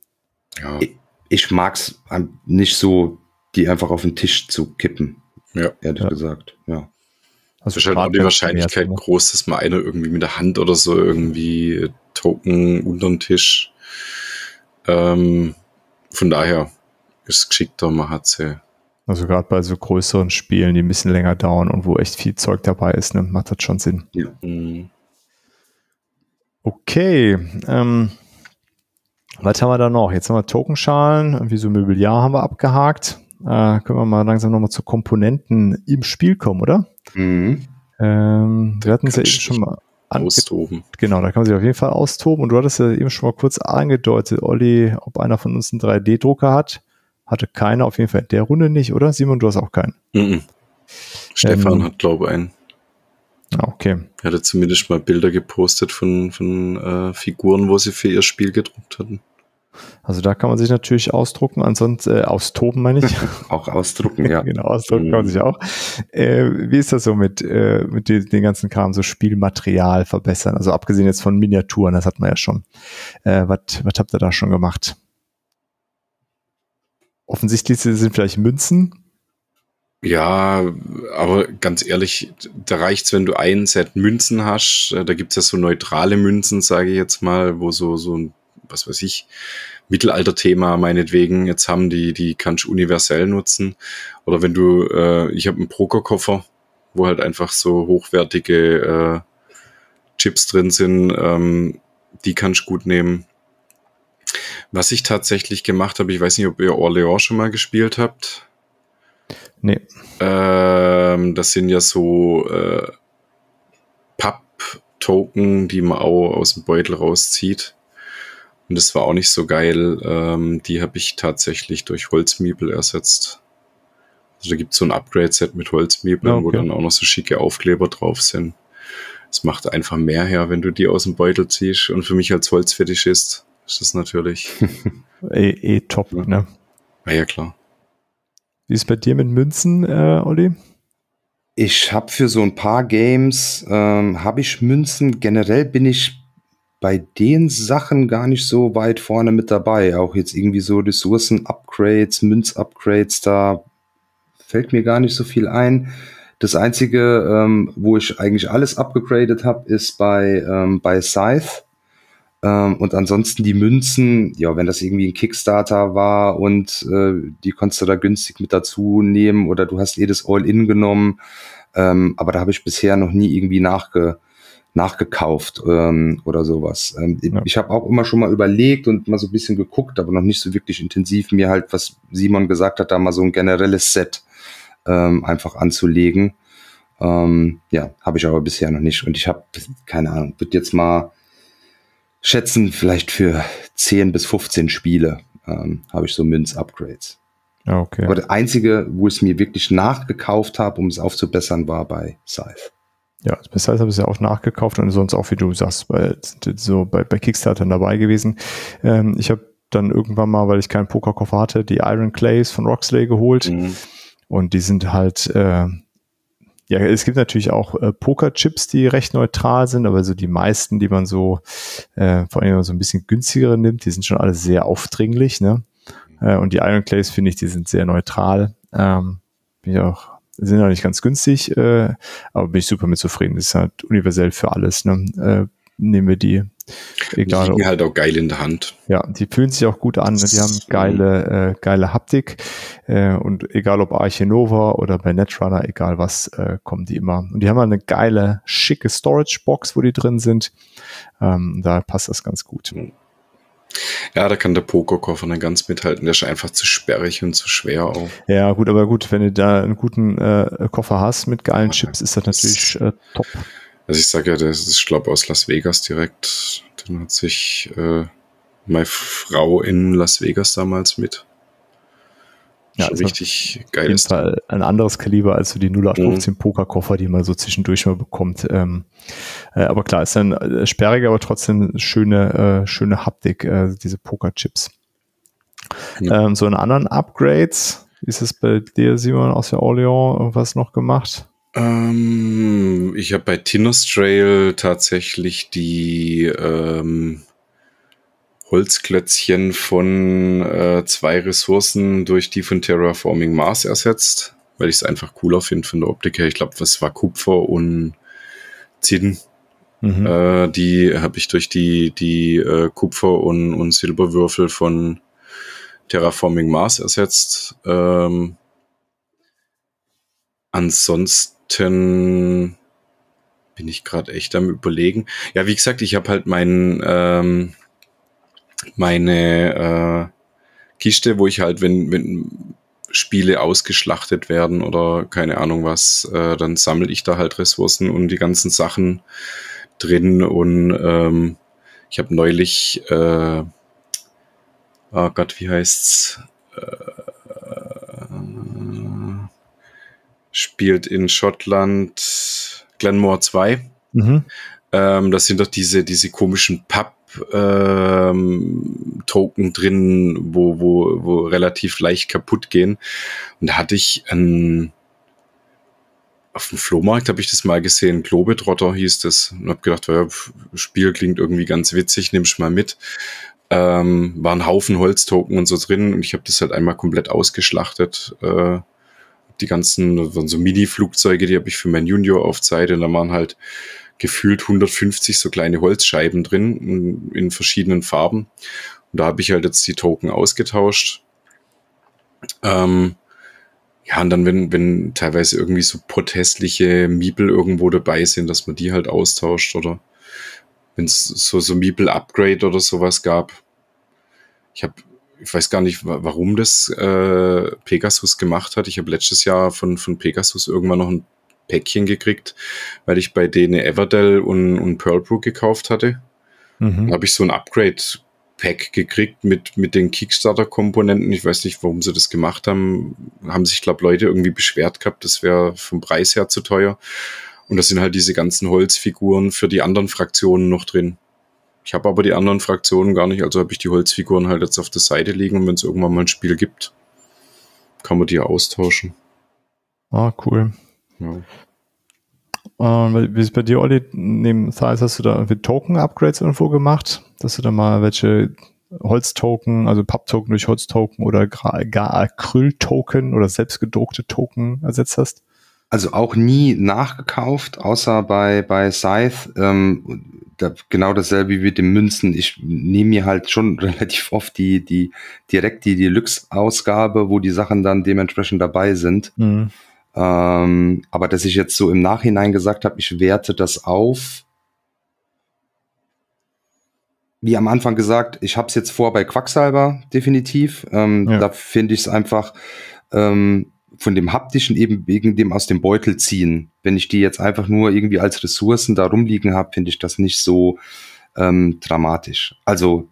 Ja. Ich, ich mag's nicht so, die einfach auf den Tisch zu kippen. Ja. Ehrlich ja. gesagt, ja. Also ist halt auch die Wahrscheinlichkeit groß, dass mal einer irgendwie mit der Hand oder so irgendwie Token unter den Tisch. Ähm, von daher ist es geschickter, man hat sie. Also gerade bei so größeren Spielen, die ein bisschen länger dauern und wo echt viel Zeug dabei ist, ne, macht das schon Sinn. Ja. Mhm. Okay. Ähm, was haben wir da noch? Jetzt haben wir Tokenschalen, irgendwie so Möbeljahr haben wir abgehakt. Äh, können wir mal langsam nochmal zu Komponenten im Spiel kommen, oder? Mhm. Ähm, wir hatten es ja eben schon mal austoben. Genau, da kann man sich auf jeden Fall austoben. Und du hattest ja eben schon mal kurz angedeutet, Olli, ob einer von uns einen 3D-Drucker hat. Hatte keiner, auf jeden Fall in der Runde nicht, oder? Simon, du hast auch keinen. Mhm. Stefan ähm, hat, glaube ich, einen. Ah, okay. Er hatte zumindest mal Bilder gepostet von, von äh, Figuren, wo sie für ihr Spiel gedruckt hatten. Also da kann man sich natürlich ausdrucken, ansonsten äh, austoben meine ich. auch ausdrucken, ja. genau, ausdrucken mhm. kann man sich auch. Äh, wie ist das so mit, äh, mit den, ganzen Kram, so Spielmaterial verbessern? Also abgesehen jetzt von Miniaturen, das hat man ja schon. Äh, was habt ihr da schon gemacht? Offensichtlich sind vielleicht Münzen. Ja, aber ganz ehrlich, da reicht's, wenn du ein Set Münzen hast. Äh, da gibt's ja so neutrale Münzen, sage ich jetzt mal, wo so, so ein, was weiß ich, Mittelalter-Thema meinetwegen jetzt haben, die, die kannst du universell nutzen. Oder wenn du, äh, ich habe einen Pokerkoffer, wo halt einfach so hochwertige äh, Chips drin sind, ähm, die kannst du gut nehmen. Was ich tatsächlich gemacht habe, ich weiß nicht, ob ihr Orléans schon mal gespielt habt. Nee. Ähm, das sind ja so äh, Papp-Token, die man auch aus dem Beutel rauszieht. Und das war auch nicht so geil. Ähm, die habe ich tatsächlich durch Holzmiebel ersetzt. Also da gibt es so ein Upgrade-Set mit Holzmiebeln, okay. wo dann auch noch so schicke Aufkleber drauf sind. Es macht einfach mehr her, wenn du die aus dem Beutel ziehst. Und für mich als Holzfetischist ist das natürlich eh, eh top, ja. ne? Ja, ja, klar. Wie ist es bei dir mit Münzen, äh, Olli? Ich habe für so ein paar Games ähm, habe ich Münzen. Generell bin ich bei den Sachen gar nicht so weit vorne mit dabei. Auch jetzt irgendwie so Ressourcen-Upgrades, Münz-Upgrades, da fällt mir gar nicht so viel ein. Das einzige, ähm, wo ich eigentlich alles abgegradet habe, ist bei, ähm, bei Scythe. Ähm, und ansonsten die Münzen, ja, wenn das irgendwie ein Kickstarter war und äh, die konntest du da günstig mit dazu nehmen oder du hast jedes All-In genommen. Ähm, aber da habe ich bisher noch nie irgendwie nachge, nachgekauft ähm, oder sowas. Ähm, ja. Ich habe auch immer schon mal überlegt und mal so ein bisschen geguckt, aber noch nicht so wirklich intensiv, mir halt, was Simon gesagt hat, da mal so ein generelles Set ähm, einfach anzulegen. Ähm, ja, habe ich aber bisher noch nicht. Und ich habe, keine Ahnung, wird jetzt mal schätzen, vielleicht für 10 bis 15 Spiele ähm, habe ich so Münz-Upgrades. Okay. Aber das einzige, wo ich es mir wirklich nachgekauft habe, um es aufzubessern, war bei Scythe. Ja, bei Scythe habe ich es ja auch nachgekauft und sonst auch, wie du sagst, bei, so bei, bei Kickstarter dabei gewesen. Ähm, ich habe dann irgendwann mal, weil ich keinen Pokerkoffer hatte, die Iron Clays von Roxley geholt. Mhm. Und die sind halt äh, ja, es gibt natürlich auch äh, Pokerchips, die recht neutral sind, aber so die meisten, die man so, äh, vor allem so ein bisschen günstigere nimmt, die sind schon alle sehr aufdringlich, ne? Äh, und die Iron Clays finde ich, die sind sehr neutral. Ähm, bin ich auch, sind auch nicht ganz günstig, äh, aber bin ich super mit zufrieden. Das ist halt universell für alles, ne? Äh, nehmen wir die. Egal. Die liegen halt auch geil in der Hand. Ja, die fühlen sich auch gut an. Ne? Die haben geile, äh, geile Haptik. Äh, und egal ob Arche Nova oder bei Netrunner, egal was, äh, kommen die immer. Und die haben halt eine geile, schicke Storage-Box, wo die drin sind. Ähm, da passt das ganz gut. Ja, da kann der Pokerkoffer dann ganz mithalten. Der ist einfach zu sperrig und zu schwer auch. Ja, gut, aber gut, wenn du da einen guten äh, Koffer hast mit geilen Chips, ist das natürlich äh, top. Also ich sage ja, das ist, glaube aus Las Vegas direkt. Den hat sich äh, meine Frau in Las Vegas damals mit. Ja, Schon also richtig geil. Auf jeden Fall ein anderes Kaliber als so die 0815 mhm. Pokerkoffer, die man so zwischendurch mal bekommt. Ähm, äh, aber klar, ist dann äh, sperrig, aber trotzdem schöne, äh, schöne Haptik, äh, diese Pokerchips. Ja. Ähm, so in anderen Upgrades, wie ist es bei dir, Simon, aus der Orleans irgendwas noch gemacht? Ähm, ich habe bei Tinos Trail tatsächlich die ähm, Holzklötzchen von äh, zwei Ressourcen durch die von Terraforming Mars ersetzt, weil ich es einfach cooler finde von der Optik her. Ich glaube, das war Kupfer und Zinn. Mhm. Äh, die habe ich durch die, die äh, Kupfer- und, und Silberwürfel von Terraforming Mars ersetzt. Ähm, ansonsten bin ich gerade echt am überlegen. Ja, wie gesagt, ich habe halt mein, ähm, meine äh, Kiste, wo ich halt, wenn, wenn Spiele ausgeschlachtet werden oder keine Ahnung was, äh, dann sammle ich da halt Ressourcen und die ganzen Sachen drin und ähm, ich habe neulich, äh, oh Gott, wie heißt's? Äh, spielt in Schottland Glenmore 2. Mhm. Ähm, das sind doch diese, diese komischen Pub ähm, Token drin, wo, wo, wo relativ leicht kaputt gehen. Und da hatte ich ein, auf dem Flohmarkt habe ich das mal gesehen, Globetrotter hieß das. Und habe gedacht, ja, Spiel klingt irgendwie ganz witzig, nimm's mal mit. Ähm, war ein Haufen Holztoken und so drin und ich habe das halt einmal komplett ausgeschlachtet. Äh, die ganzen, waren so Mini-Flugzeuge, die habe ich für mein Junior auf Zeit und da waren halt gefühlt 150 so kleine Holzscheiben drin in, verschiedenen Farben. Und da habe ich halt jetzt die Token ausgetauscht. Ähm, ja, und dann, wenn, wenn teilweise irgendwie so protestliche Miepel irgendwo dabei sind, dass man die halt austauscht oder wenn es so, so Miepel-Upgrade oder sowas gab. Ich habe, ich weiß gar nicht, warum das äh, Pegasus gemacht hat. Ich habe letztes Jahr von, von Pegasus irgendwann noch ein Päckchen gekriegt, weil ich bei denen Everdell und, und Pearlbrook gekauft hatte. Mhm. Da habe ich so ein Upgrade-Pack gekriegt mit, mit den Kickstarter-Komponenten. Ich weiß nicht, warum sie das gemacht haben. Haben sich, glaube Leute irgendwie beschwert gehabt, das wäre vom Preis her zu teuer. Und da sind halt diese ganzen Holzfiguren für die anderen Fraktionen noch drin. Ich habe aber die anderen Fraktionen gar nicht, also habe ich die Holzfiguren halt jetzt auf der Seite liegen und wenn es irgendwann mal ein Spiel gibt, kann man die austauschen. Ah, cool. Ja. Wie ist bei dir, Olli, neben Thiles hast du da irgendwie Token-Upgrades irgendwo gemacht, dass du da mal welche Holztoken, also Papptoken durch Holztoken oder gar Acryl-Token oder selbstgedruckte Token ersetzt hast? Also auch nie nachgekauft, außer bei, bei Scythe. Ähm, da, genau dasselbe wie mit den Münzen. Ich nehme mir halt schon relativ oft die, die direkt die Deluxe-Ausgabe, wo die Sachen dann dementsprechend dabei sind. Mhm. Ähm, aber dass ich jetzt so im Nachhinein gesagt habe, ich werte das auf. Wie am Anfang gesagt, ich habe es jetzt vor bei Quacksalber, definitiv. Ähm, ja. Da finde ich es einfach ähm, von dem haptischen eben wegen dem aus dem Beutel ziehen. Wenn ich die jetzt einfach nur irgendwie als Ressourcen da rumliegen habe, finde ich das nicht so ähm, dramatisch. Also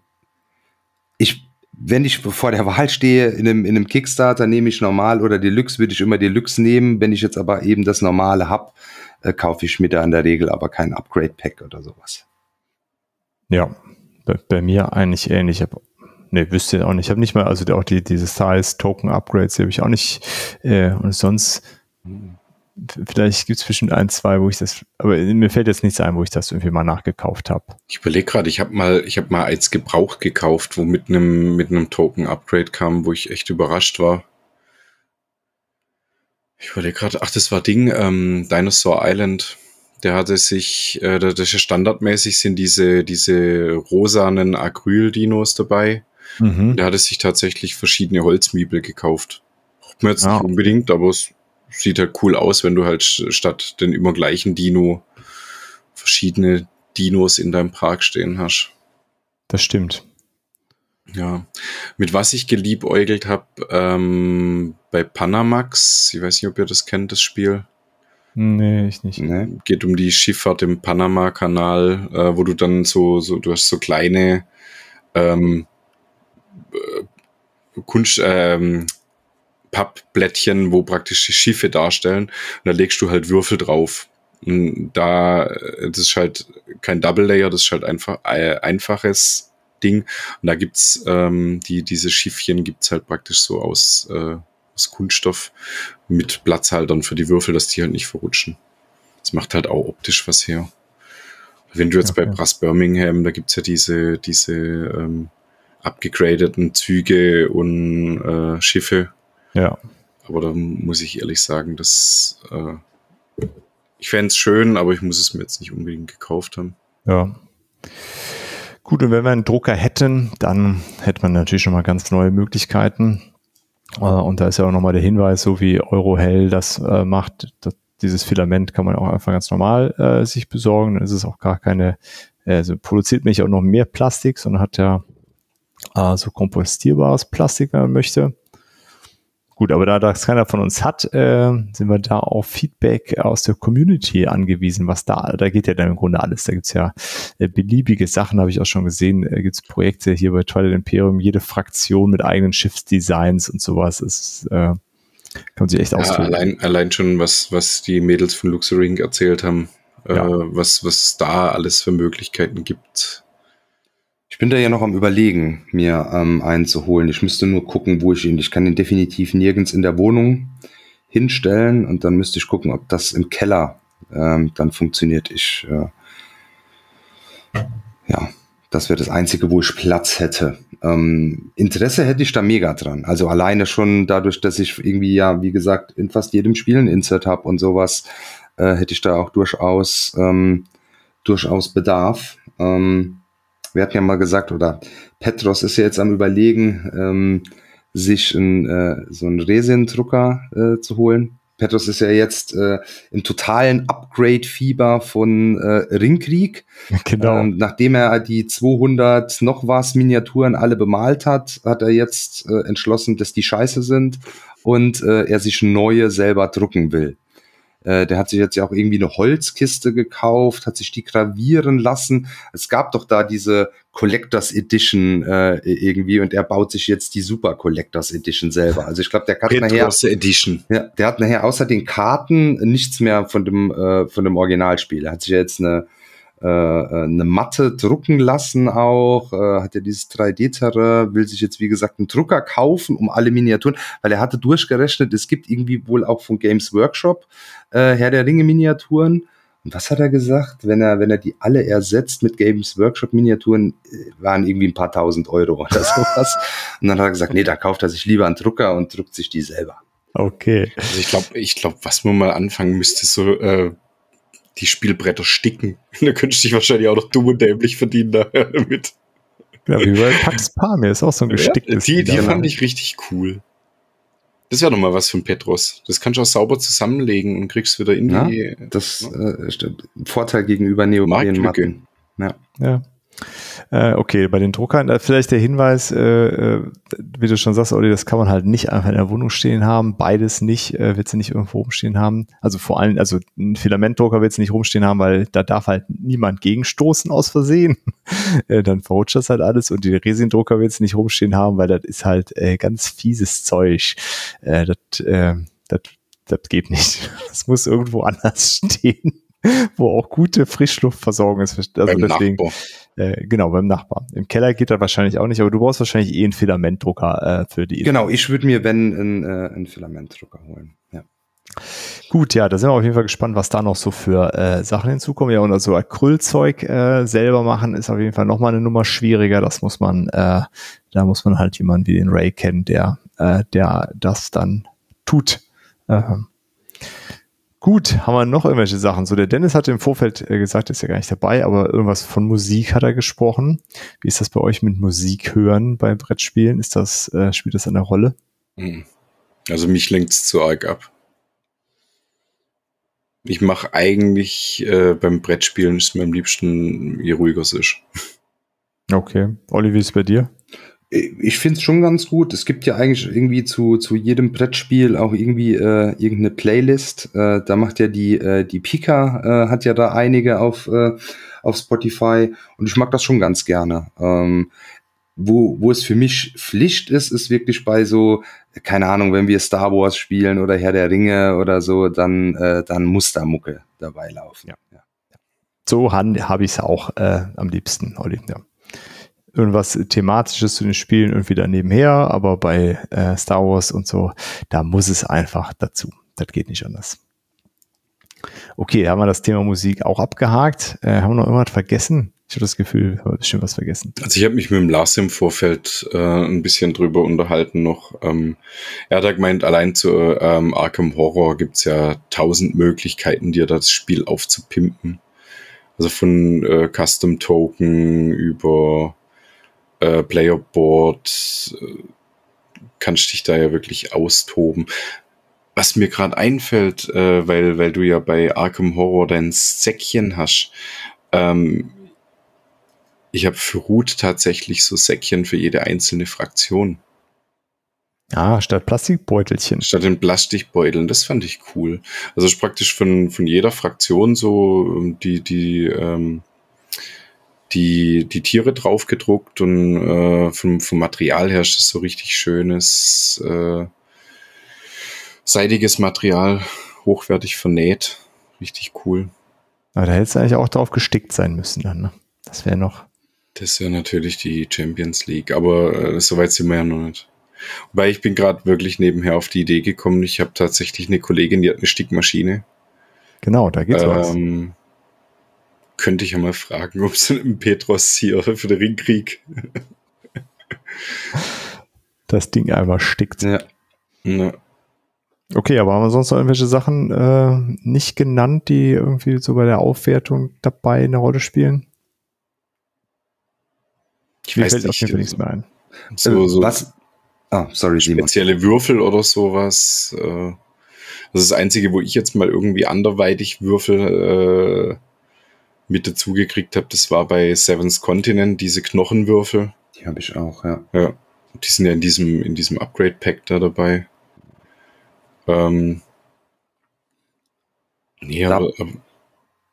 ich wenn ich vor der Wahl stehe in einem, in einem Kickstarter, nehme ich normal oder Deluxe, würde ich immer Deluxe nehmen. Wenn ich jetzt aber eben das Normale habe, äh, kaufe ich mir da in der Regel aber kein Upgrade-Pack oder sowas. Ja, bei, bei, mir eigentlich ähnlich. Ich ne, wüsste ich auch nicht. Ich habe nicht mal, also auch die, diese Size-Token-Upgrades, die habe ich auch nicht. Äh, und sonst hm vielleicht gibt es bestimmt ein, zwei, wo ich das, aber mir fällt jetzt nichts ein, wo ich das irgendwie mal nachgekauft habe. Ich überlege gerade, ich habe mal, ich habe mal als Gebrauch gekauft, wo mit einem mit einem Token Upgrade kam, wo ich echt überrascht war. Ich überlege gerade, ach, das war Ding, ähm, Dinosaur Island. Der hatte sich, äh, das ist ja standardmäßig sind diese diese rosanen Acryl-Dinos dabei. Mhm. Der hatte sich tatsächlich verschiedene Holzmiebel gekauft. Braucht man jetzt ja. nicht unbedingt, aber es sieht halt cool aus, wenn du halt statt den immer gleichen Dino verschiedene Dinos in deinem Park stehen hast. Das stimmt. Ja, mit was ich geliebäugelt habe, ähm, bei Panamax, ich weiß nicht, ob ihr das kennt, das Spiel. Nee, ich nicht. Nee, geht um die Schifffahrt im Panama-Kanal, äh, wo du dann so, so, du hast so kleine ähm, äh, Kunst, ähm, Pappblättchen, wo praktisch Schiffe darstellen. Und da legst du halt Würfel drauf. Und da, das ist halt kein Double Layer, das ist halt einfach äh, einfaches Ding. Und da gibt's ähm, die, diese Schiffchen gibt's halt praktisch so aus, äh, aus Kunststoff mit Platzhaltern für die Würfel, dass die halt nicht verrutschen. Das macht halt auch optisch was her. Wenn du jetzt okay. bei Brass Birmingham, da gibt's ja diese, diese ähm, abgegradeten Züge und äh, Schiffe, ja. aber da muss ich ehrlich sagen, dass äh, ich fände es schön, aber ich muss es mir jetzt nicht unbedingt gekauft haben. Ja. Gut, und wenn wir einen Drucker hätten, dann hätte man natürlich schon mal ganz neue Möglichkeiten. Äh, und da ist ja auch nochmal der Hinweis, so wie Eurohell das äh, macht, das, dieses Filament kann man auch einfach ganz normal äh, sich besorgen. Dann ist es auch gar keine, also produziert mich auch noch mehr Plastik, sondern hat ja äh, so kompostierbares Plastik, wenn man möchte. Gut, aber da das keiner von uns hat, äh, sind wir da auf Feedback aus der Community angewiesen, was da, da geht ja dann im Grunde alles. Da gibt's ja äh, beliebige Sachen, habe ich auch schon gesehen. Äh, gibt's Projekte hier bei Twilight Imperium, jede Fraktion mit eigenen Schiffsdesigns und sowas. Ist, äh, kann man sich echt ja, Allein, allein schon, was, was die Mädels von Luxuring erzählt haben, äh, ja. was, was da alles für Möglichkeiten gibt ich bin da ja noch am überlegen, mir ähm, einen zu holen. Ich müsste nur gucken, wo ich ihn. Ich kann ihn definitiv nirgends in der Wohnung hinstellen und dann müsste ich gucken, ob das im Keller ähm, dann funktioniert. Ich äh, ja, das wäre das Einzige, wo ich Platz hätte. Ähm, Interesse hätte ich da mega dran. Also alleine schon dadurch, dass ich irgendwie ja, wie gesagt, in fast jedem Spiel ein Insert habe und sowas, äh, hätte ich da auch durchaus ähm, durchaus Bedarf. Ähm, wir hatten ja mal gesagt, oder Petros ist ja jetzt am überlegen, ähm, sich ein, äh, so einen Resin-Drucker äh, zu holen. Petros ist ja jetzt äh, im totalen Upgrade-Fieber von äh, Ringkrieg. Genau. Ähm, nachdem er die 200 noch was Miniaturen alle bemalt hat, hat er jetzt äh, entschlossen, dass die scheiße sind und äh, er sich neue selber drucken will. Äh, der hat sich jetzt ja auch irgendwie eine Holzkiste gekauft, hat sich die gravieren lassen. Es gab doch da diese Collectors Edition äh, irgendwie und er baut sich jetzt die Super Collectors Edition selber. Also ich glaube, der hat nachher Edition. Ja, der hat nachher außer den Karten nichts mehr von dem äh, von dem Originalspiel. Er hat sich jetzt eine äh, äh, eine Matte drucken lassen auch, äh, hat ja dieses 3D-Terrain, will sich jetzt wie gesagt einen Drucker kaufen, um alle Miniaturen, weil er hatte durchgerechnet, es gibt irgendwie wohl auch von Games Workshop äh, Herr der Ringe Miniaturen. Und was hat er gesagt? Wenn er, wenn er die alle ersetzt mit Games Workshop Miniaturen, äh, waren irgendwie ein paar tausend Euro oder sowas. und dann hat er gesagt, nee, da kauft er sich lieber einen Drucker und druckt sich die selber. Okay. Also ich glaube, ich glaube, was man mal anfangen müsste, so äh, die Spielbretter sticken. da könntest du dich wahrscheinlich auch noch dumm und dämlich verdienen damit. Ja, wie bei Pax Pamir ist auch so ein gesticktes. Ja, die, die fand ich richtig cool. Das wäre nochmal was von Petros. Das kannst du auch sauber zusammenlegen und kriegst wieder in ja, die. Das äh, Vorteil gegenüber Neoprenmatten. Ja. ja. Äh, okay, bei den Druckern äh, vielleicht der Hinweis, äh, äh, wie du schon sagst, Olli, das kann man halt nicht einfach in der Wohnung stehen haben. Beides nicht, äh, wird sie nicht irgendwo rumstehen haben. Also vor allem, also ein Filamentdrucker wird sie nicht rumstehen haben, weil da darf halt niemand gegenstoßen aus Versehen. äh, dann verrutscht das halt alles und die Resindrucker wird sie nicht rumstehen haben, weil das ist halt äh, ganz fieses Zeug. Äh, das, äh, das geht nicht. Das muss irgendwo anders stehen. Wo auch gute Frischluftversorgung ist. Also beim deswegen, äh, genau, beim Nachbarn. Im Keller geht das wahrscheinlich auch nicht, aber du brauchst wahrscheinlich eh einen Filamentdrucker äh, für die. Genau, ich würde mir, wenn, einen, äh, einen Filamentdrucker holen. Ja. Gut, ja, da sind wir auf jeden Fall gespannt, was da noch so für äh, Sachen hinzukommen. Ja, und also Acrylzeug äh, selber machen ist auf jeden Fall nochmal eine Nummer schwieriger. Das muss man, äh, da muss man halt jemanden wie den Ray kennen, der, äh, der das dann tut. Ähm, Gut, haben wir noch irgendwelche Sachen? So, der Dennis hatte im Vorfeld äh, gesagt, ist ja gar nicht dabei, aber irgendwas von Musik hat er gesprochen. Wie ist das bei euch mit Musik hören bei Brettspielen? Ist das, äh, spielt das eine Rolle? Hm. Also mich lenkt es zu arg ab. Ich mache eigentlich äh, beim Brettspielen ist mir am liebsten, je ruhiger es ist. Okay. Olli, wie ist es bei dir? Ich finde es schon ganz gut. Es gibt ja eigentlich irgendwie zu, zu jedem Brettspiel auch irgendwie äh, irgendeine Playlist. Äh, da macht ja die, äh, die Pika, äh, hat ja da einige auf, äh, auf Spotify und ich mag das schon ganz gerne. Ähm, wo, wo es für mich Pflicht ist, ist wirklich bei so, keine Ahnung, wenn wir Star Wars spielen oder Herr der Ringe oder so, dann, äh, dann muss da Mucke dabei laufen. Ja. ja. So habe ich es auch äh, am liebsten, Olli. Ja irgendwas Thematisches zu den Spielen irgendwie da nebenher, aber bei äh, Star Wars und so, da muss es einfach dazu. Das geht nicht anders. Okay, haben wir das Thema Musik auch abgehakt. Äh, haben wir noch irgendwas vergessen? Ich habe das Gefühl, wir haben bestimmt was vergessen. Also ich habe mich mit dem Lars im Vorfeld äh, ein bisschen drüber unterhalten noch. Ähm, er hat gemeint, allein zu ähm, Arkham Horror gibt's ja tausend Möglichkeiten, dir das Spiel aufzupimpen. Also von äh, Custom Token über äh, Player Board äh, kannst dich da ja wirklich austoben. Was mir gerade einfällt, äh, weil, weil du ja bei Arkham Horror dein Säckchen hast, ähm, ich habe für Root tatsächlich so Säckchen für jede einzelne Fraktion. Ah, statt Plastikbeutelchen. Statt den Plastikbeuteln, das fand ich cool. Also ist praktisch von, von jeder Fraktion so ähm, die, die, ähm, die, die Tiere drauf gedruckt und äh, vom, vom Material her ist das so richtig schönes, äh, seidiges Material, hochwertig vernäht. Richtig cool. Aber da hätte es eigentlich auch drauf gestickt sein müssen dann, ne? Das wäre noch. Das wäre natürlich die Champions League, aber äh, soweit sind wir ja noch nicht. Wobei ich bin gerade wirklich nebenher auf die Idee gekommen, ich habe tatsächlich eine Kollegin, die hat eine Stickmaschine. Genau, da geht's ähm, was. Könnte ich ja mal fragen, ob es einen Petros hier für den Ringkrieg das Ding einfach stickt. Ja. ja. Okay, aber haben wir sonst noch irgendwelche Sachen äh, nicht genannt, die irgendwie so bei der Aufwertung dabei eine Rolle spielen? Ich Mir weiß nicht. Auf jeden Fall nichts mehr ein. So, Äh, so was? Ah, sorry, Simon. spezielle Würfel oder sowas. Äh, das ist das Einzige, wo ich jetzt mal irgendwie anderweitig Würfel äh, mit dazu gekriegt habe. Das war bei Seven's Continent, diese Knochenwürfel. Die habe ich auch, ja. Ja, die sind ja in diesem, in diesem Upgrade-Pack da dabei. Ähm, nee, Da- aber, aber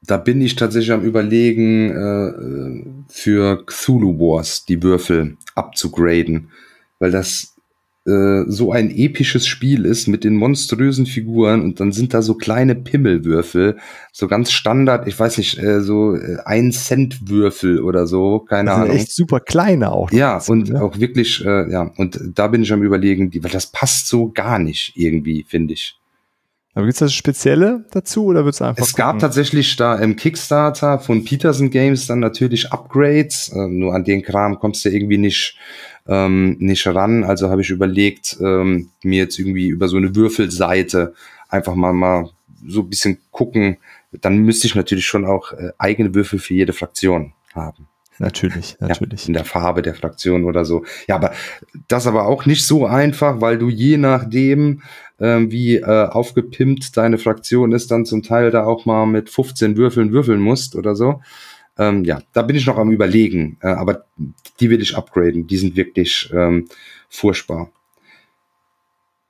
Da bin ich tatsächlich am überlegen, äh, äh, für Cthulhu Wars die Würfel abzugraden, weil das äh, so ein episches Spiel ist mit den monströsen Figuren und dann sind da so kleine Pimmelwürfel, so ganz Standard, ich weiß nicht, äh, so äh, ein Cent Würfel oder so, keine Das sind Ahnung. echt super kleine auch. Ja, und ne? auch wirklich, äh, ja, und da bin ich am überlegen, weil das passt so gar nicht irgendwie, finde ich. Aber gibt's das Spezielle dazu oder wird's einfach Es gab gucken? tatsächlich da im Kickstarter von Peterson Games dann natürlich Upgrades. Äh, nur an den Kram kommst du irgendwie nicht, ähm, nicht ran. Also habe ich überlegt, ähm, mir jetzt irgendwie über so eine Würfelseite einfach mal, mal so ein bisschen gucken. Dann müsste ich natürlich schon auch äh, eigene Würfel für jede Fraktion haben. Natürlich, natürlich. Ja, in der Farbe der Fraktion oder so. Ja, aber das aber auch nicht so einfach, weil du je nachdem, ähm, wie äh, aufgepimpt deine Fraktion ist, dann zum Teil da auch mal mit 15 Würfeln würfeln musst oder so. Ähm, ja, da bin ich noch am überlegen, äh, aber die will ich upgraden. Die sind wirklich ähm, furchtbar.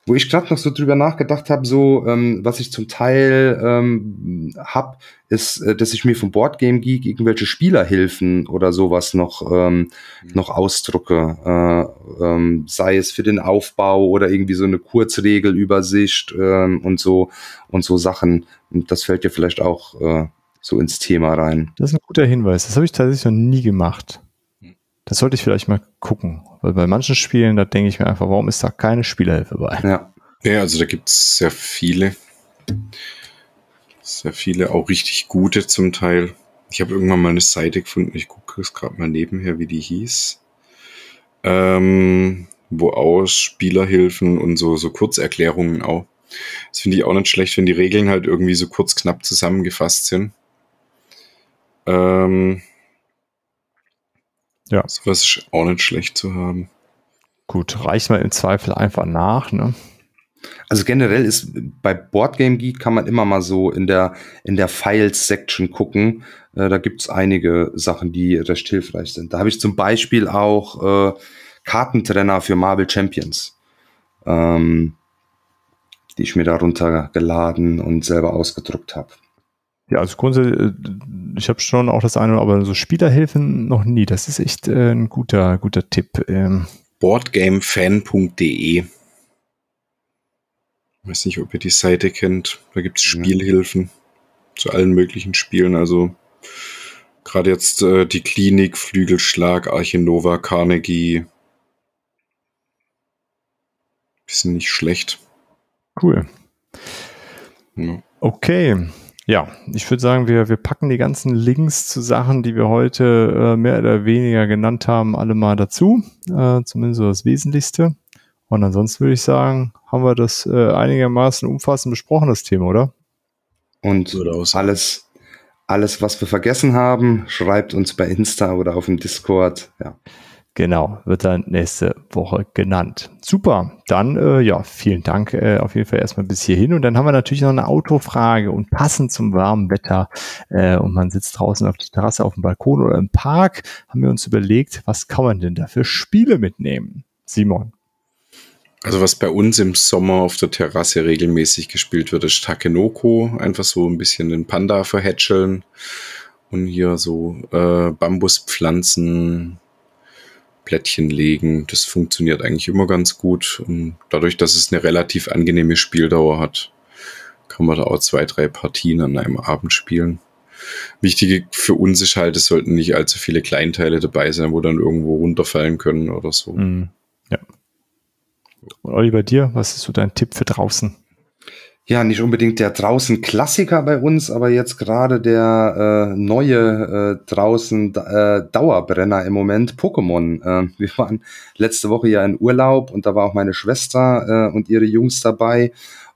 Wo ich gerade noch so drüber nachgedacht habe, so ähm, was ich zum Teil ähm, hab, ist, äh, dass ich mir vom Boardgame Geek irgendwelche Spielerhilfen oder sowas noch ähm, noch ausdrucke, äh, ähm, sei es für den Aufbau oder irgendwie so eine Kurzregelübersicht ähm, und so und so Sachen. Und das fällt dir vielleicht auch äh, so ins Thema rein. Das ist ein guter Hinweis. Das habe ich tatsächlich noch nie gemacht. Das sollte ich vielleicht mal gucken. Weil bei manchen Spielen, da denke ich mir einfach, warum ist da keine Spielerhilfe bei? Ja, Ja, also da gibt's sehr viele. Sehr viele, auch richtig gute zum Teil. Ich habe irgendwann mal eine Seite gefunden, ich gucke es gerade mal nebenher, wie die hieß. Ähm, wo aus Spielerhilfen und so, so Kurzerklärungen auch. Das finde ich auch nicht schlecht, wenn die Regeln halt irgendwie so kurz knapp zusammengefasst sind. Ähm, Ja. Sowas ist auch nicht schlecht zu haben. Gut, reicht mal im Zweifel einfach nach, ne? Also generell ist bei Boardgame Geek kann man immer mal so in der in der Files Section gucken. Äh, da gibt's einige Sachen, die recht hilfreich sind. Da habe ich zum Beispiel auch äh, Kartentrenner für Marvel Champions, ähm, die ich mir darunter geladen und selber ausgedruckt habe. Ja, also grundsätzlich, äh, ich habe schon auch das eine, aber so Spielerhilfen noch nie. Das ist echt äh, ein guter, guter Tipp. Ähm, boardgamefan.de. Weiß nicht, ob ihr die Seite kennt. Da gibt es Ja. Spielhilfen zu allen möglichen Spielen. Also gerade jetzt äh, die Klinik, Flügelschlag, Archinova, Carnegie. Bisschen nicht schlecht. cool. Ja. Okay. Ja, ich würde sagen, wir, wir packen die ganzen Links zu Sachen, die wir heute äh, mehr oder weniger genannt haben, alle mal dazu. Äh, zumindest so das Wesentlichste. Und ansonsten würde ich sagen, haben wir das äh, einigermaßen umfassend besprochen, das Thema, oder? Und alles, alles, was wir vergessen haben, schreibt uns bei Insta oder auf dem Discord. Ja. Genau, wird dann nächste Woche genannt. Super, dann äh, ja, vielen Dank äh, auf jeden Fall erstmal bis hierhin. Und dann haben wir natürlich noch eine Autofrage und passend zum warmen Wetter äh, und man sitzt draußen auf der Terrasse, auf dem Balkon oder im Park, haben wir uns überlegt, was kann man denn da für Spiele mitnehmen? Simon. Also was bei uns im Sommer auf der Terrasse regelmäßig gespielt wird, ist Takenoko. Einfach so ein bisschen den Panda verhätscheln und hier so äh, Bambuspflanzen, Plättchen legen. Das funktioniert eigentlich immer ganz gut. Und dadurch, dass es eine relativ angenehme Spieldauer hat, kann man da auch zwei, drei Partien an einem Abend spielen. Wichtig für uns ist halt, es sollten nicht allzu viele Kleinteile dabei sein, wo dann irgendwo runterfallen können oder so. Mm, ja. Und Olli, bei dir, was ist so dein Tipp für draußen? Ja, nicht unbedingt der draußen Klassiker bei uns, aber jetzt gerade der äh, neue äh, draußen äh, Dauerbrenner im Moment, Pokémon. Äh, wir waren letzte Woche ja in Urlaub und da war auch meine Schwester äh, und ihre Jungs dabei.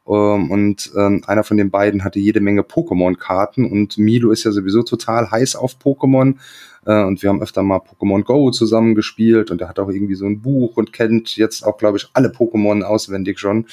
Ähm, und ähm, einer von den beiden hatte jede Menge Pokémon-Karten und Milo ist ja sowieso total heiß auf Pokémon äh, und wir haben öfter mal Pokémon Go zusammen gespielt und er hat auch irgendwie so ein Buch und kennt jetzt auch, glaube ich, alle Pokémon auswendig schon.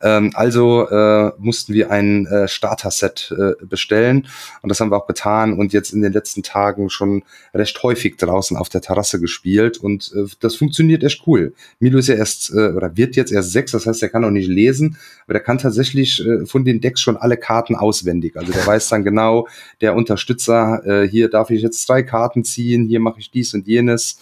Ähm, also äh, mussten wir ein äh, Starter-Set äh, bestellen und das haben wir auch getan und jetzt in den letzten Tagen schon recht häufig draußen auf der Terrasse gespielt und äh, das funktioniert echt cool. Milo ist ja erst äh, oder wird jetzt erst sechs, das heißt, er kann auch nicht lesen, aber der kann tatsächlich äh, von den Decks schon alle Karten auswendig. Also der weiß dann genau, der Unterstützer, äh, hier darf ich jetzt drei Karten ziehen ziehen, hier mache ich dies und jenes.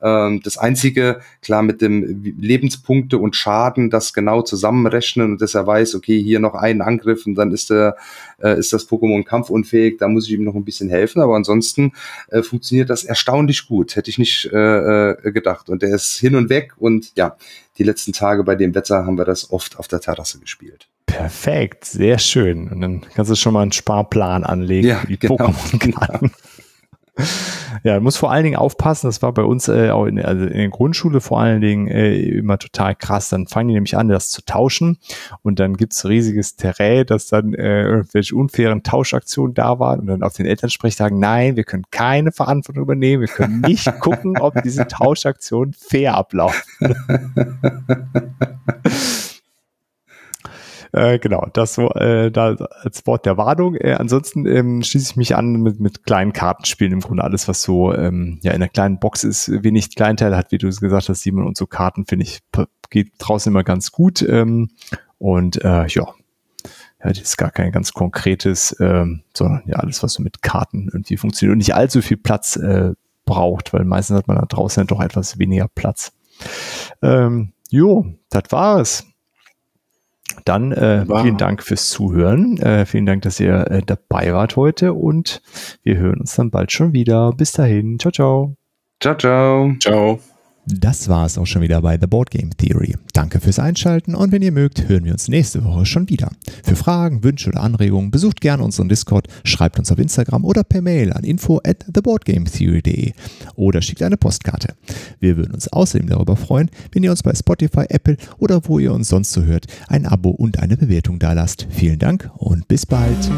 Ähm, das Einzige, klar, mit dem Lebenspunkte und Schaden, das genau zusammenrechnen und dass er weiß, okay, hier noch einen Angriff und dann ist der, äh, ist das Pokémon kampfunfähig, da muss ich ihm noch ein bisschen helfen, aber ansonsten äh, funktioniert das erstaunlich gut, hätte ich nicht äh, äh, gedacht. Und der ist hin und weg und ja, die letzten Tage bei dem Wetter haben wir das oft auf der Terrasse gespielt. Perfekt, sehr schön. Und dann kannst du schon mal einen Sparplan anlegen ja, die genau, Pokémon-Karten. Genau. Ja, muss vor allen Dingen aufpassen. Das war bei uns äh, auch in, also in der Grundschule vor allen Dingen äh, immer total krass. Dann fangen die nämlich an, das zu tauschen und dann gibt's riesiges Terrain, dass dann äh, irgendwelche unfairen Tauschaktionen da waren und dann auf den Elternsprech sagen, nein, wir können keine Verantwortung übernehmen, wir können nicht gucken, ob diese Tauschaktionen fair ablaufen. Äh, genau, das so äh, da als Wort der Warnung. Äh, ansonsten ähm, schließe ich mich an mit, mit kleinen Kartenspielen im Grunde alles, was so ähm, ja in der kleinen Box ist, wenig Kleinteil hat, wie du es gesagt hast, Simon, und so Karten finde ich geht draußen immer ganz gut. Ähm, und äh, ja, ja, das ist gar kein ganz konkretes, ähm, sondern ja alles, was so mit Karten irgendwie funktioniert und nicht allzu viel Platz äh, braucht, weil meistens hat man da draußen ja doch etwas weniger Platz. Ähm, jo, das war es. Dann äh, wow. vielen Dank fürs Zuhören. Äh, vielen Dank, dass ihr äh, dabei wart heute und wir hören uns dann bald schon wieder. Bis dahin. Ciao, ciao. Ciao, ciao. Ciao. Das war es auch schon wieder bei The Board Game Theory. Danke fürs Einschalten und wenn ihr mögt, hören wir uns nächste Woche schon wieder. Für Fragen, Wünsche oder Anregungen besucht gerne unseren Discord, schreibt uns auf Instagram oder per Mail an info at theboardgametheory.de oder schickt eine Postkarte. Wir würden uns außerdem darüber freuen, wenn ihr uns bei Spotify, Apple oder wo ihr uns sonst so hört, ein Abo und eine Bewertung dalasst. Vielen Dank und bis bald.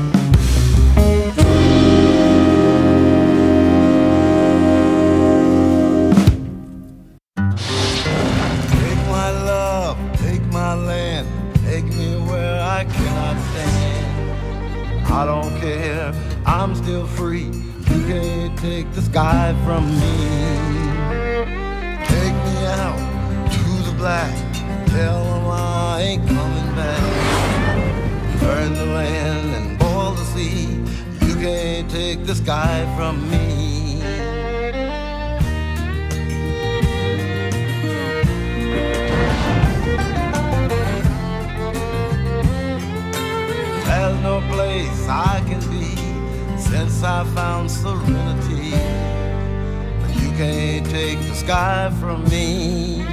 I don't care, I'm still free. You can't take the sky from me. Take me out to the black, tell them I ain't coming back. Burn the land and boil the sea. You can't take the sky from me. There's no place I can be since I found serenity. But you can't take the sky from me.